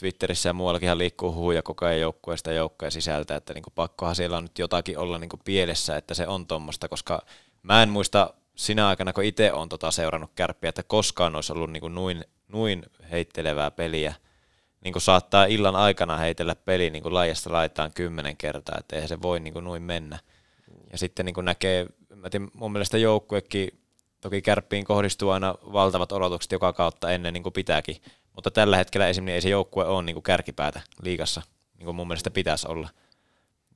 Twitterissä ja muuallakin ihan liikkuu huhuja koko ajan joukkueesta ja joukkueen sisältä, että niinku pakkohan siellä on nyt jotakin olla niinku pielessä, että se on tuommoista, koska mä en muista sinä aikana, kun itse on tota seurannut kärppiä, että koskaan olisi ollut niinku noin, noin heittelevää peliä. Niin kuin saattaa illan aikana heitellä peli niin kuin laajasta laitaan kymmenen kertaa, että eihän se voi niin kuin noin mennä. Ja sitten niin kuin näkee, mä tiedän, mun mielestä joukkuekin, toki kärppiin kohdistuu aina valtavat odotukset joka kautta ennen niin kuin pitääkin, mutta tällä hetkellä esimerkiksi ei se joukkue ole niin kuin kärkipäätä liigassa, niin kuin mun mielestä pitäisi olla.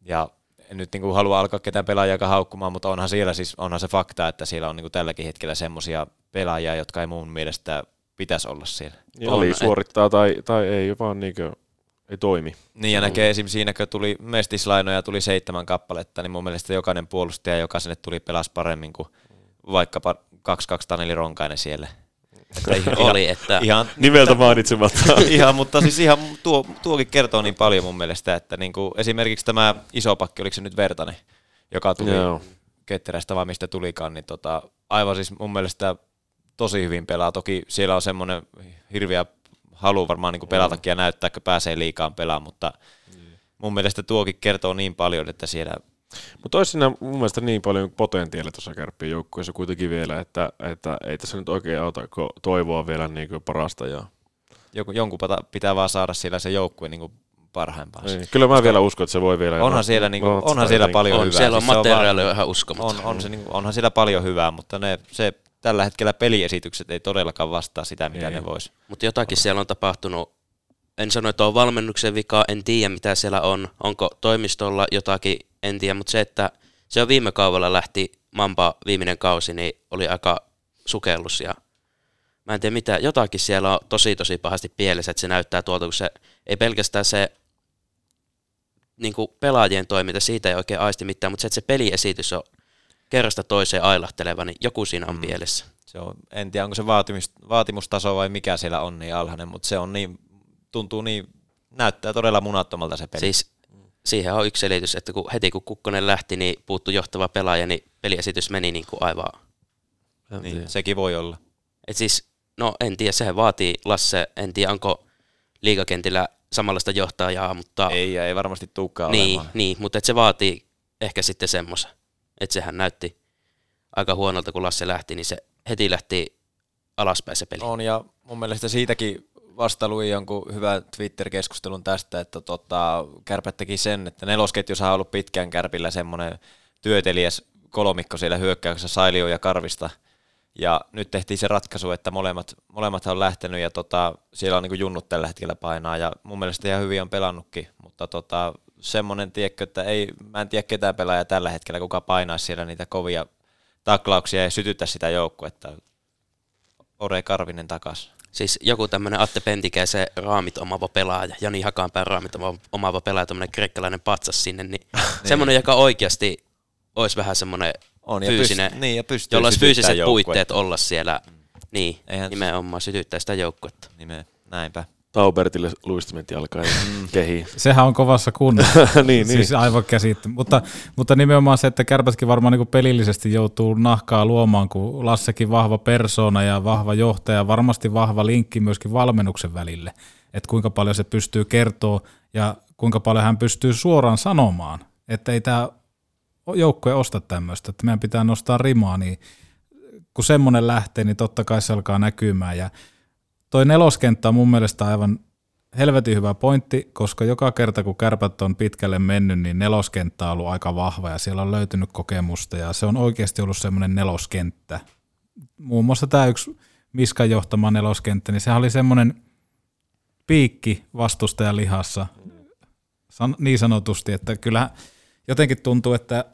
Ja en nyt niin kuin halua alkaa ketään pelaajaa haukkumaan, mutta onhan siellä siis, onhan se fakta, että siellä on niin kuin tälläkin hetkellä semmoisia pelaajia, jotka ei mun mielestä pitäisi olla siellä.
Ja oli suorittaa tai, tai ei, vaan niinkö, ei toimi.
Niin ja näkee esim. siinä, kun tuli mestislainoja, tuli seitsemän kappaletta, niin mun mielestä jokainen puolustaja, joka sinne tuli, pelasi paremmin kuin vaikkapa 2-2 Taneli Ronkainen siellä. Että ihan-
Oli, että-
Nimeltä mainitsematta.
ihan, mutta siis ihan tuo, tuokin kertoo niin paljon mun mielestä, että niin kuin esimerkiksi tämä iso pakki, oliko se nyt Vertanen, joka tuli
Joo.
ketterästä vai mistä tulikaan, niin tota, aivan siis mun mielestä tosi hyvin pelaa. Toki siellä on semmoinen hirviä halu varmaan niin pelatakin ja näyttää, kun pääsee liikaan pelaamaan, mutta mun mielestä tuokin kertoo niin paljon, että siellä
Mutta olisi siinä mun mielestä niin paljon potentiaalia tuossa kärppien joukkueessa kuitenkin vielä, että, että ei tässä nyt oikein auta toivoa vielä niin kuin parasta. Ja...
joku, jonkun pitää vaan saada siellä se joukkue niin parhaimpaan.
Niin, kyllä mä vielä uskon, että se voi vielä-
Onhan siellä, niin kuin,
No,
onhan siellä
jotenkin.
paljon
On,
hyvää.
siellä on
se
materiaalia ihan uskomaton.
On, on se, niin kuin, onhan siellä paljon hyvää, mutta ne, se tällä hetkellä peliesitykset ei todellakaan vastaa sitä, mitä ne vois.
Mutta jotakin siellä on tapahtunut. En sano, että on valmennuksen vika, en tiedä mitä siellä on. Onko toimistolla jotakin, en tiedä. Mutta se, että se on viime kaudella lähti Mampa viimeinen kausi, niin oli aika sukellus. Ja mä en tiedä mitä, jotakin siellä on tosi tosi pahasti pielessä, että se näyttää tuolta, kun se ei pelkästään se niin kuin pelaajien toiminta, siitä ei oikein aisti mitään, mutta se, että se peliesitys on kerrasta toiseen ailahteleva, niin joku siinä on pielessä.
Se on, en tiedä, onko se vaatimus, vaatimustaso vai mikä siellä on niin alhainen, mutta se on niin, tuntuu niin, näyttää todella munattomalta se peli.
Siis siihen on yksi selitys, että kun heti kun Kukkonen lähti, niin puuttu johtava pelaaja, niin peliesitys meni niin kuin aivan.
niin, sekin voi olla.
Et siis, no en tiedä, sehän vaatii Lasse, en tiedä onko liigakentillä samanlaista johtajaa, mutta...
Ei, ei varmasti tulekaan
niin,
olemaan.
niin, mutta et se vaatii ehkä sitten semmoisen. Että sehän näytti aika huonolta, kun Lasse lähti, niin se heti lähti alaspäin se peli.
On, ja mun mielestä siitäkin vasta luin jonkun hyvän Twitter-keskustelun tästä, että tota, Kärpät teki sen, että nelosketjussa on ollut pitkään Kärpillä semmoinen työtelijäs kolmikko siellä hyökkäyksessä Sailio ja Karvista, ja nyt tehtiin se ratkaisu, että molemmat, molemmat on lähtenyt, ja tota, siellä on niin junnut tällä hetkellä painaa, ja mun mielestä ihan hyvin on pelannutkin, mutta tota, semmoinen, tiedätkö, että ei, mä en tiedä ketään pelaajaa tällä hetkellä, kuka painaisi siellä niitä kovia taklauksia ja sytyttää sitä joukkuetta. Ore Karvinen takas.
Siis joku tämmöinen Atte Pentikäisen raamit omaava pelaaja, Jani Hakanpään raamit oma- omaava pelaaja, tämmöinen kreikkalainen patsas sinne, niin, semmoinen, joka oikeasti olisi vähän semmoinen
On, ja
fyysinen,
pyst- niin, ja pystyy
jolla olisi fyysiset
joukkuetta.
puitteet olla siellä, niin,
Eihän-
nimenomaan sytyttää sitä joukkuetta.
Nime, näinpä.
Taubertille luistimet jalkaan ja kehiin.
Sehän on kovassa kunnossa.
niin,
Siis
niin.
aivan käsittää. Mutta, mutta nimenomaan se, että kärpätkin varmaan niin pelillisesti joutuu nahkaa luomaan, kun Lassekin vahva persona ja vahva johtaja, varmasti vahva linkki myöskin valmennuksen välille. Että kuinka paljon se pystyy kertoa ja kuinka paljon hän pystyy suoraan sanomaan, että ei tämä joukkue osta tämmöistä, että meidän pitää nostaa rimaa, niin kun semmoinen lähtee, niin totta kai se alkaa näkymään. Ja toi neloskenttä on mun mielestä aivan helvetin hyvä pointti, koska joka kerta kun kärpät on pitkälle mennyt, niin neloskenttä on ollut aika vahva ja siellä on löytynyt kokemusta ja se on oikeasti ollut semmoinen neloskenttä. Muun muassa tämä yksi Miskan johtama neloskenttä, niin sehän oli semmoinen piikki vastustajan lihassa, niin sanotusti, että kyllä jotenkin tuntuu, että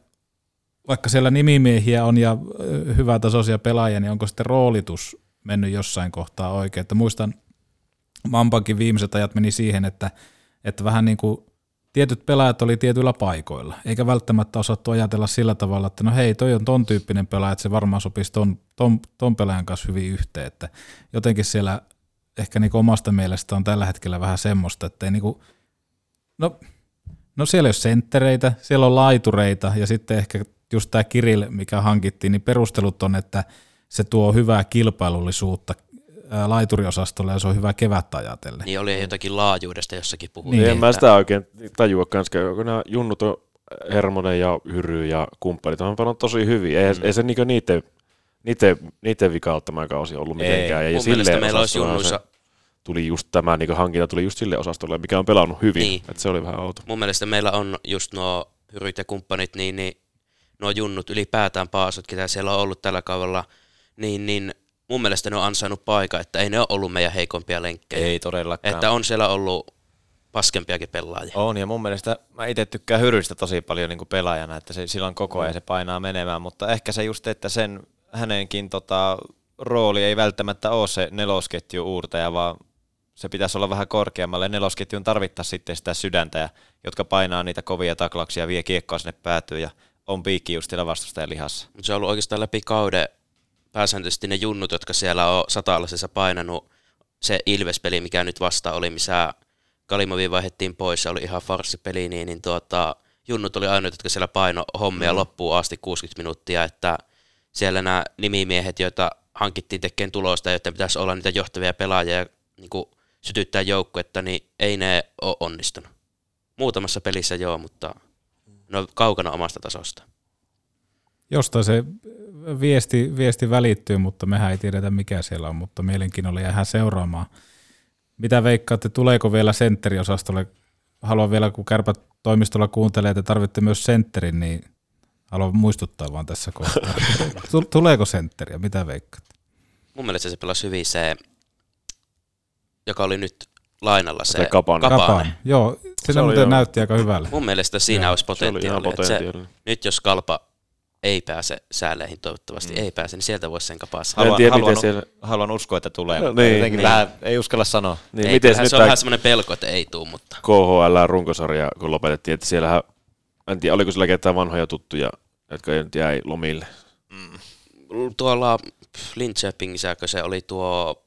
vaikka siellä nimimiehiä on ja ö, hyvätasoisia pelaajia, niin onko sitten roolitus mennyt jossain kohtaa oikein. Että muistan, Mampankin viimeiset ajat meni siihen, että, että vähän niin kuin tietyt pelaajat oli tietyillä paikoilla, eikä välttämättä osattu ajatella sillä tavalla, että no hei, toi on ton tyyppinen pelaaja, että se varmaan sopisi ton, ton, ton pelaajan kanssa hyvin yhteen, että jotenkin siellä ehkä niin omasta mielestä on tällä hetkellä vähän semmoista, että ei niin kuin, no, no siellä ei ole senttereitä, siellä on laitureita ja sitten ehkä just tämä Kirill, mikä hankittiin, niin perustelut on, että se tuo hyvää kilpailullisuutta laituriosastolle ja se on hyvä kevättä ajatellen.
Niin oli jotakin laajuudesta jossakin puhuttiin.
Niin, en mä sitä oikein tajua kanssa, kun nämä junnut on Hermonen ja Hyry ja kumppanit on pelannut tosi hyvin. Ei, mm. ei se niinku niiden, niiden, niiden vika ole tämä kausi ollut
Ei.
mitenkään. Ja
Mun
silleen
meillä olisi junnuissa-
Tuli just tämä niin hankinta tuli just sille osastolle, mikä on pelannut hyvin.
Niin.
Että se oli vähän outo.
Mun mielestä meillä on just nuo hyryt ja kumppanit, niin, niin nuo junnut ylipäätään paasut, ketä siellä on ollut tällä kaudella, niin, niin mun mielestä ne on ansainnut paikan, että ei ne ole ollut meidän heikompia lenkkejä.
Ei todellakaan.
Että on siellä ollut paskempiakin pelaajia.
On, ja mun mielestä mä itse tykkään Hyrystä tosi paljon niin kuin pelaajana, että se, sillä on koko ajan se painaa menemään, mutta ehkä se just, että sen hänenkin tota, rooli ei välttämättä ole se nelosketju uurtaja, vaan se pitäisi olla vähän korkeammalle. Nelosketjun tarvittaisiin sitten sitä sydäntä, ja, jotka painaa niitä kovia taklauksia, vie kiekkoa sinne päätyyn ja on piikki just siellä vastustajan lihassa.
Mutta se on ollut oikeastaan läpi kauden pääsääntöisesti ne junnut, jotka siellä on satalasessa painanut. Se Ilves-peli, mikä nyt vasta oli, missä Kalimovi vaihdettiin pois, se oli ihan farssipeli, niin, niin tuota, junnut oli ainoat, jotka siellä paino hommia mm. loppuun asti 60 minuuttia, että siellä nämä nimimiehet, joita hankittiin tekemään tulosta, joiden pitäisi olla niitä johtavia pelaajia ja niin kuin sytyttää joukkuetta, niin ei ne ole onnistunut. Muutamassa pelissä joo, mutta ne on kaukana omasta tasosta.
Jostain se viesti, viesti välittyy, mutta mehän ei tiedetä mikä siellä on, mutta mielenkiinnolla jäähän seuraamaan. Mitä veikkaatte, tuleeko vielä sentteriosastolle? Haluan vielä, kun kärpät toimistolla kuuntelee, että tarvitte myös sentterin, niin haluan muistuttaa vaan tässä kohtaa. Tu- Tuleeko sentteriä? Mitä veikkaatte?
Mun mielestä se pelasi hyvin se, joka oli nyt lainalla se
Se Kapanen.
Kapanen. Joo, se,
Se oli
muuten näytti aika hyvälle.
Mun mielestä siinä
Joo.
olisi
Se oli ihan
potentiaalia. Se,
potentiaalinen.
nyt jos Kalpa ei pääse sääleihin, toivottavasti mm. ei pääse, niin sieltä voisi sen kapaa saada.
Haluan,
tiedä,
haluan,
miten siellä-
haluan uskoa, että tulee.
No
mutta
niin.
Jotenkin
Niin.
vähän, ei uskalla sanoa.
Niin,
ei,
miten
kyllähän
nyt
se on
tää
vähän semmoinen pelko, että ei tuu, mutta
KHL runkosarja, kun lopetettiin, että siellähän, en tiedä, oliko siellä ketään vanhoja tuttuja, jotka ei nyt jäi lomille.
tuolla Linköpingissä, se oli tuo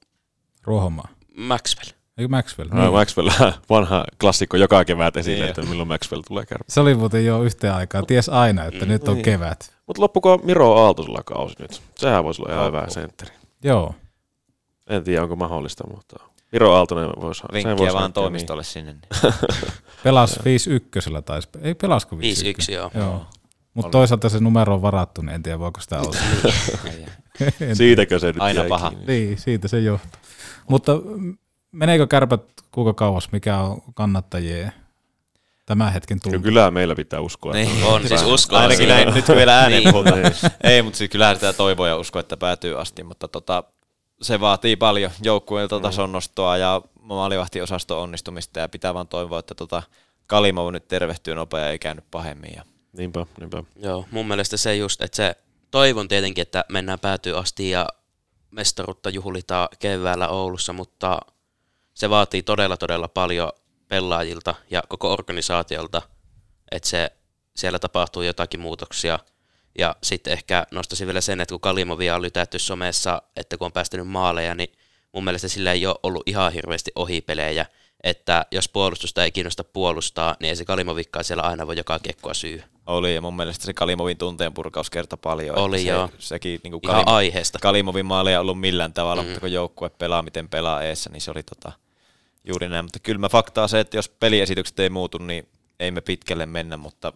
Ruohomaa.
Maxwell.
Eikö Maxwell?
Niin. Maxwell, vanha klassikko joka kevät esille,
Niin.
että milloin Maxwell tulee kärpä.
Se oli muuten jo yhteen aikaan. Ties aina, että
Mm.
nyt on
Niin.
kevät.
Mutta loppuko Miro Aaltosella kausi nyt? Sehän voisi olla ihan hyvä sentteri.
Joo.
En tiedä, onko mahdollista, mutta Miro Aaltonen voisi...
Vinkkiä
voisi
vaan
hankkia,
toimistolle sinne. Niin.
Pelas 5-1 taisi. Ei pelasko 5-1.
5-1, joo.
joo. Mutta toisaalta se numero on varattu, niin en tiedä voiko sitä olla.
Siitäkö se nyt
Aina
jäi
paha.
kiinni?
Niin, siitä se johtuu. Mutta meneekö kärpät kuinka kauas, mikä on kannattajien tämän hetken tuntuu?
Kyllä, kyllä meillä pitää uskoa. että
Niin.
On, siis uskoa
Ainakin näin, nyt kun vielä ääneen
Niin.
puhutaan.
Niin.
Ei, mutta siis kyllähän sitä toivoo ja uskoa, että päätyy asti, mutta tota, se vaatii paljon joukkueilta tason nostoa ja maalivahtiosasto onnistumista ja pitää vaan toivoa, että tota Kalimov nyt tervehtyy nopea eikä nyt pahemmin. Ja
Niinpä, niinpä.
Joo, mun mielestä se just, että se toivon tietenkin, että mennään päätyy asti ja mestaruutta juhlitaan keväällä Oulussa, mutta se vaatii todella todella paljon pelaajilta ja koko organisaatiolta, että se, siellä tapahtuu jotakin muutoksia. Ja sitten ehkä nostaisin vielä sen, että kun Kalimovia on lytätty somessa, että kun on päästänyt maaleja, niin mun mielestä sillä ei ole ollut ihan hirveästi ohipelejä, että jos puolustusta ei kiinnosta puolustaa, niin ei se Kalimovikkaa siellä aina voi joka kiekkoa syy.
Oli, ja mun mielestä se Kalimovin tunteen purkaus kerta paljon.
Oli,
että
joo.
Se, sekin niin kuin
Ihan aiheesta.
Kalimovin maali ei ollut millään tavalla,
Mm.
mutta kun joukkue pelaa, miten pelaa eessä, niin se oli tota, juuri näin. Mutta kyllä mä faktaa se, että jos peliesitykset ei muutu, niin ei me pitkälle mennä, mutta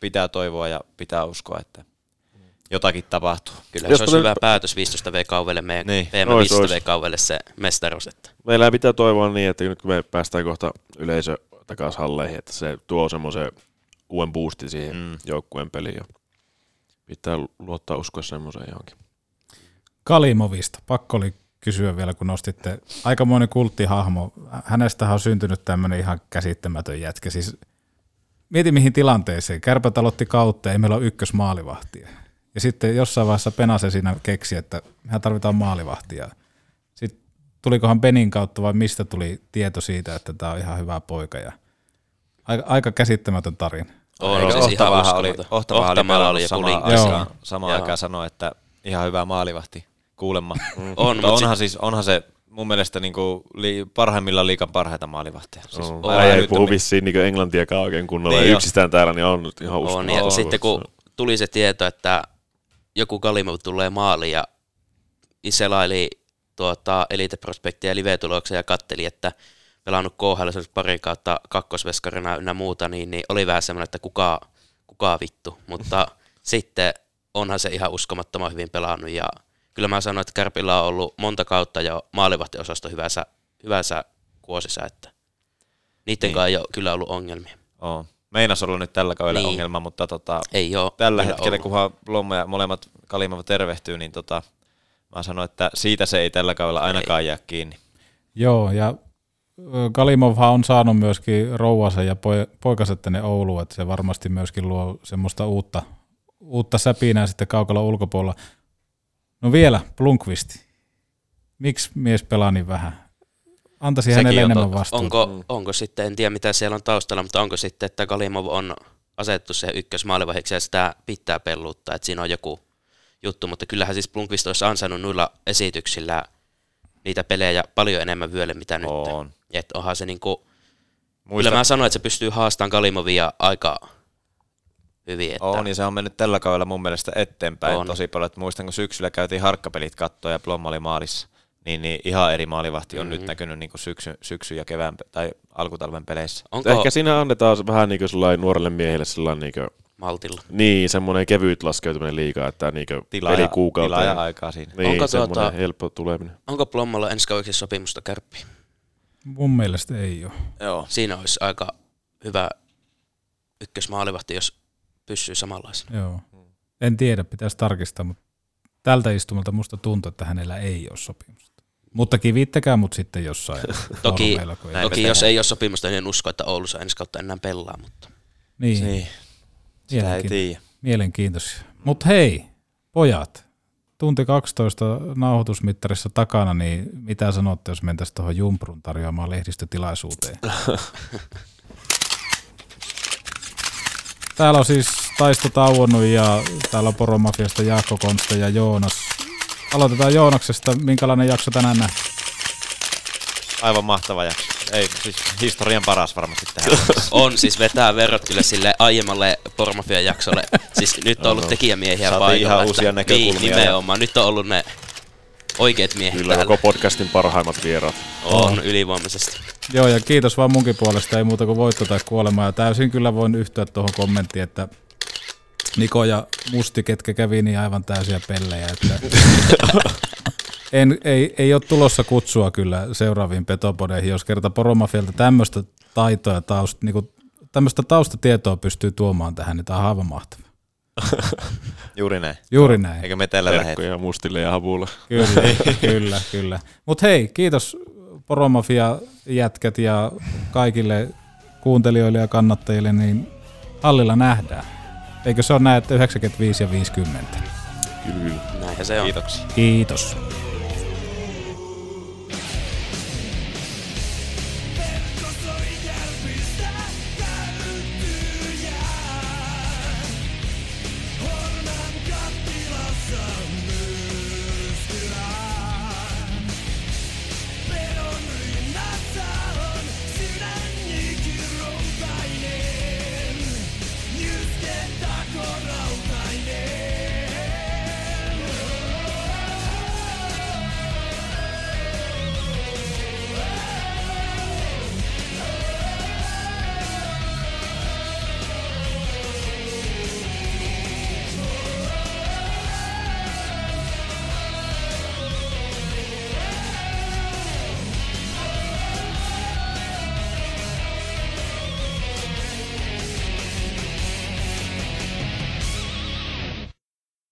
pitää toivoa ja pitää uskoa, että jotakin tapahtuu.
Kyllä se olisi hyvä päätös 15 V-kaudelle, meidän
Niin.
PM
Ois,
15
ois.
V-kaudelle se mestaruus. Että.
Meillä pitää toivoa niin, että nyt kun me päästään kohta yleisö takaisin halleihin, että se tuo semmoisen uuden boostin siihen mm. joukkueen peliin. Ja pitää luottaa uskoa semmoiseen johonkin.
Kalimovista. Pakko oli kysyä vielä, kun nostitte aikamoinen kulttihahmo. Hänestähän on syntynyt tämmöinen ihan käsittämätön jätkä. Siis mieti mihin tilanteeseen. Kärpät aloitti kautta, ei meillä ole ykkösmaalivahtia. Ja sitten jossain vaiheessa Penase siinä keksi, että mehän tarvitaan maalivahtia. Sitten tulikohan Benin kautta vai mistä tuli tieto siitä, että tämä on ihan hyvä poika. Ja aika, aika käsittämätön tarina.
On,
Eikö
siis
Ohtavahan oli. Ohtavahan oli
Ohtamalla oli joku
samaan aikaan, samaan aikaan sanoi, että ihan hyvä maalivahti kuulemma.
On,
mutta
mut
onhan,
sit-
siis, onhan se mun mielestä niinku li, parhaimmillaan liikan parhaita maalivahtia. Siis aivan
Ei puhu vissiin niin englantiakaan oikein kunnolla.
Niin jo.
yksistään täällä niin on ihan
On,
uskomaton.
ja sitten kun tuli se tieto, että joku Kalimov tulee maaliin ja selaili tuota, Elite Prospektia live-tuloksia ja katteli, että pelannut KHL pari kautta kakkosveskarina ynnä muuta, niin, niin oli vähän semmoinen, että kuka, kuka vittu. Mutta sitten onhan se ihan uskomattoman hyvin pelannut ja kyllä mä sanoin, että Kärpillä on ollut monta kautta jo maalivahtiosasto hyvässä, hyvässä kuosissa, että niiden
Niin.
kanssa ei ole kyllä ollut ongelmia.
Oo. Meinas olla nyt tällä kaudella
Niin.
ongelma, mutta tota,
Ei oo
tällä hetkellä,
ollut.
kunhan Lomma ja molemmat Kalimov tervehtyy, niin tota, mä sanoin, että siitä se ei tällä kaudella ainakaan jää kiinni.
Joo, ja Kalimovhan on saanut myöskin rouvansa ja poi- poikaset tänne Ouluun, että se varmasti myöskin luo semmoista uutta, uutta säpinää sitten kaukalon ulkopuolella. No vielä, Blunkvist. Miksi mies pelaa niin vähän? Hänelle
Sekin on
enemmän vastuuta.
Onko, onko sitten, en tiedä mitä siellä on taustalla, mutta onko sitten, että Kalimov on asettu se ykkösmaalivaiheeksi ja sitä pitää pelluuttaa, että siinä on joku juttu, mutta kyllähän siis Blunkvist olisi ansainnut noilla esityksillä niitä pelejä paljon enemmän vyölle, mitä nyt.
On.
Että onhan se niinku,
Muista-
kyllä mä sanoin, että se pystyy haastamaan Kalimovia aika hyvin. Että
On, ja se on mennyt tällä kaudella mun mielestä eteenpäin
On.
tosi paljon. Että muistan, kun syksyllä käytiin harkkapelit kattoa ja Blom oli maalissa, niin, niin ihan eri maalivahti on
Mhm.
nyt näkynyt niin syksy, syksy ja kevään tai alkutalven peleissä.
Ehkä siinä annetaan vähän niin kuin nuorelle miehelle sellainen niin kuin,
Maltilla.
Niin, semmoinen kevyt laskeutuminen liikaa, että niin kuin
Tilaa ja-
pelikuukauteen.
tilaa ja aikaa siinä.
Niin,
Onko
semmoinen
tuota-
helppo tuleminen.
onko Plommalla ensi kaudeksi sopimusta kärppiin?
Mun mielestä ei ole.
Joo. Siinä olisi aika hyvä ykkösmaalivahti, jos pysyy samanlaisena.
Joo. En tiedä, pitäisi tarkistaa, mutta tältä istumalta musta tuntuu, että hänellä ei ole sopimusta. Mutta kivittäkää mut sitten jossain.
Toki,
ei-
toki jos ei ole sopimusta, niin en usko, että Oulussa ensi kautta enää pelaa. Mutta.
Niin.
Niin. Sitä ei tiedä.
Mielenkiintoisia. Mutta hei, pojat, tunti 12 nauhoitusmittarissa takana, niin mitä sanotte, jos mentäisiin tuohon Jumprun tarjoamaan lehdistötilaisuuteen? Täällä on siis Taisto tauonnut ja täällä on Poromafiasta Jaakko Konsta ja Joonas. Aloitetaan Joonaksesta. Minkälainen jakso tänään nähtiin?
Aivan mahtava jakso. Ei, siis historian paras varmasti tähän.
On siis vetää verot kyllä sille aiemmalle Pormafian jaksolle. Siis nyt on ollut tekijämiehiä
Saatiin
paikalla.
ihan
että-
uusia näkökulmia
Niin, nimenomaan. Nyt on ollut ne oikeat miehet
Kyllä
täällä.
koko podcastin parhaimmat vieraat.
On ylivoimaisesti.
Joo, ja kiitos vaan munkin puolesta, ei muuta kuin voitto tai kuolema. Ja täysin kyllä voin yhtyä tuohon kommenttiin, että Niko ja Musti, ketkä kävi, niin aivan täysiä pellejä. Että en, ei, ei ole tulossa kutsua kyllä seuraaviin petopodeihin, jos kerta Poromafialta tämmöistä taitoa ja taust, niin tämmöistä taustatietoa pystyy tuomaan tähän, niin tämä on aivan mahtavaa.
Juuri näin.
Juuri näin.
Eikä me tällä lähetä.
Mustille ja havulle.
Kyllä, kyllä, kyllä. Mutta hei, kiitos Poromafia jätkät ja kaikille kuuntelijoille ja kannattajille, niin hallilla nähdään. Eikö se ole näin, että 95 ja 50?
Kyllä.
Näinhän se on.
Kiitoksia.
Kiitos.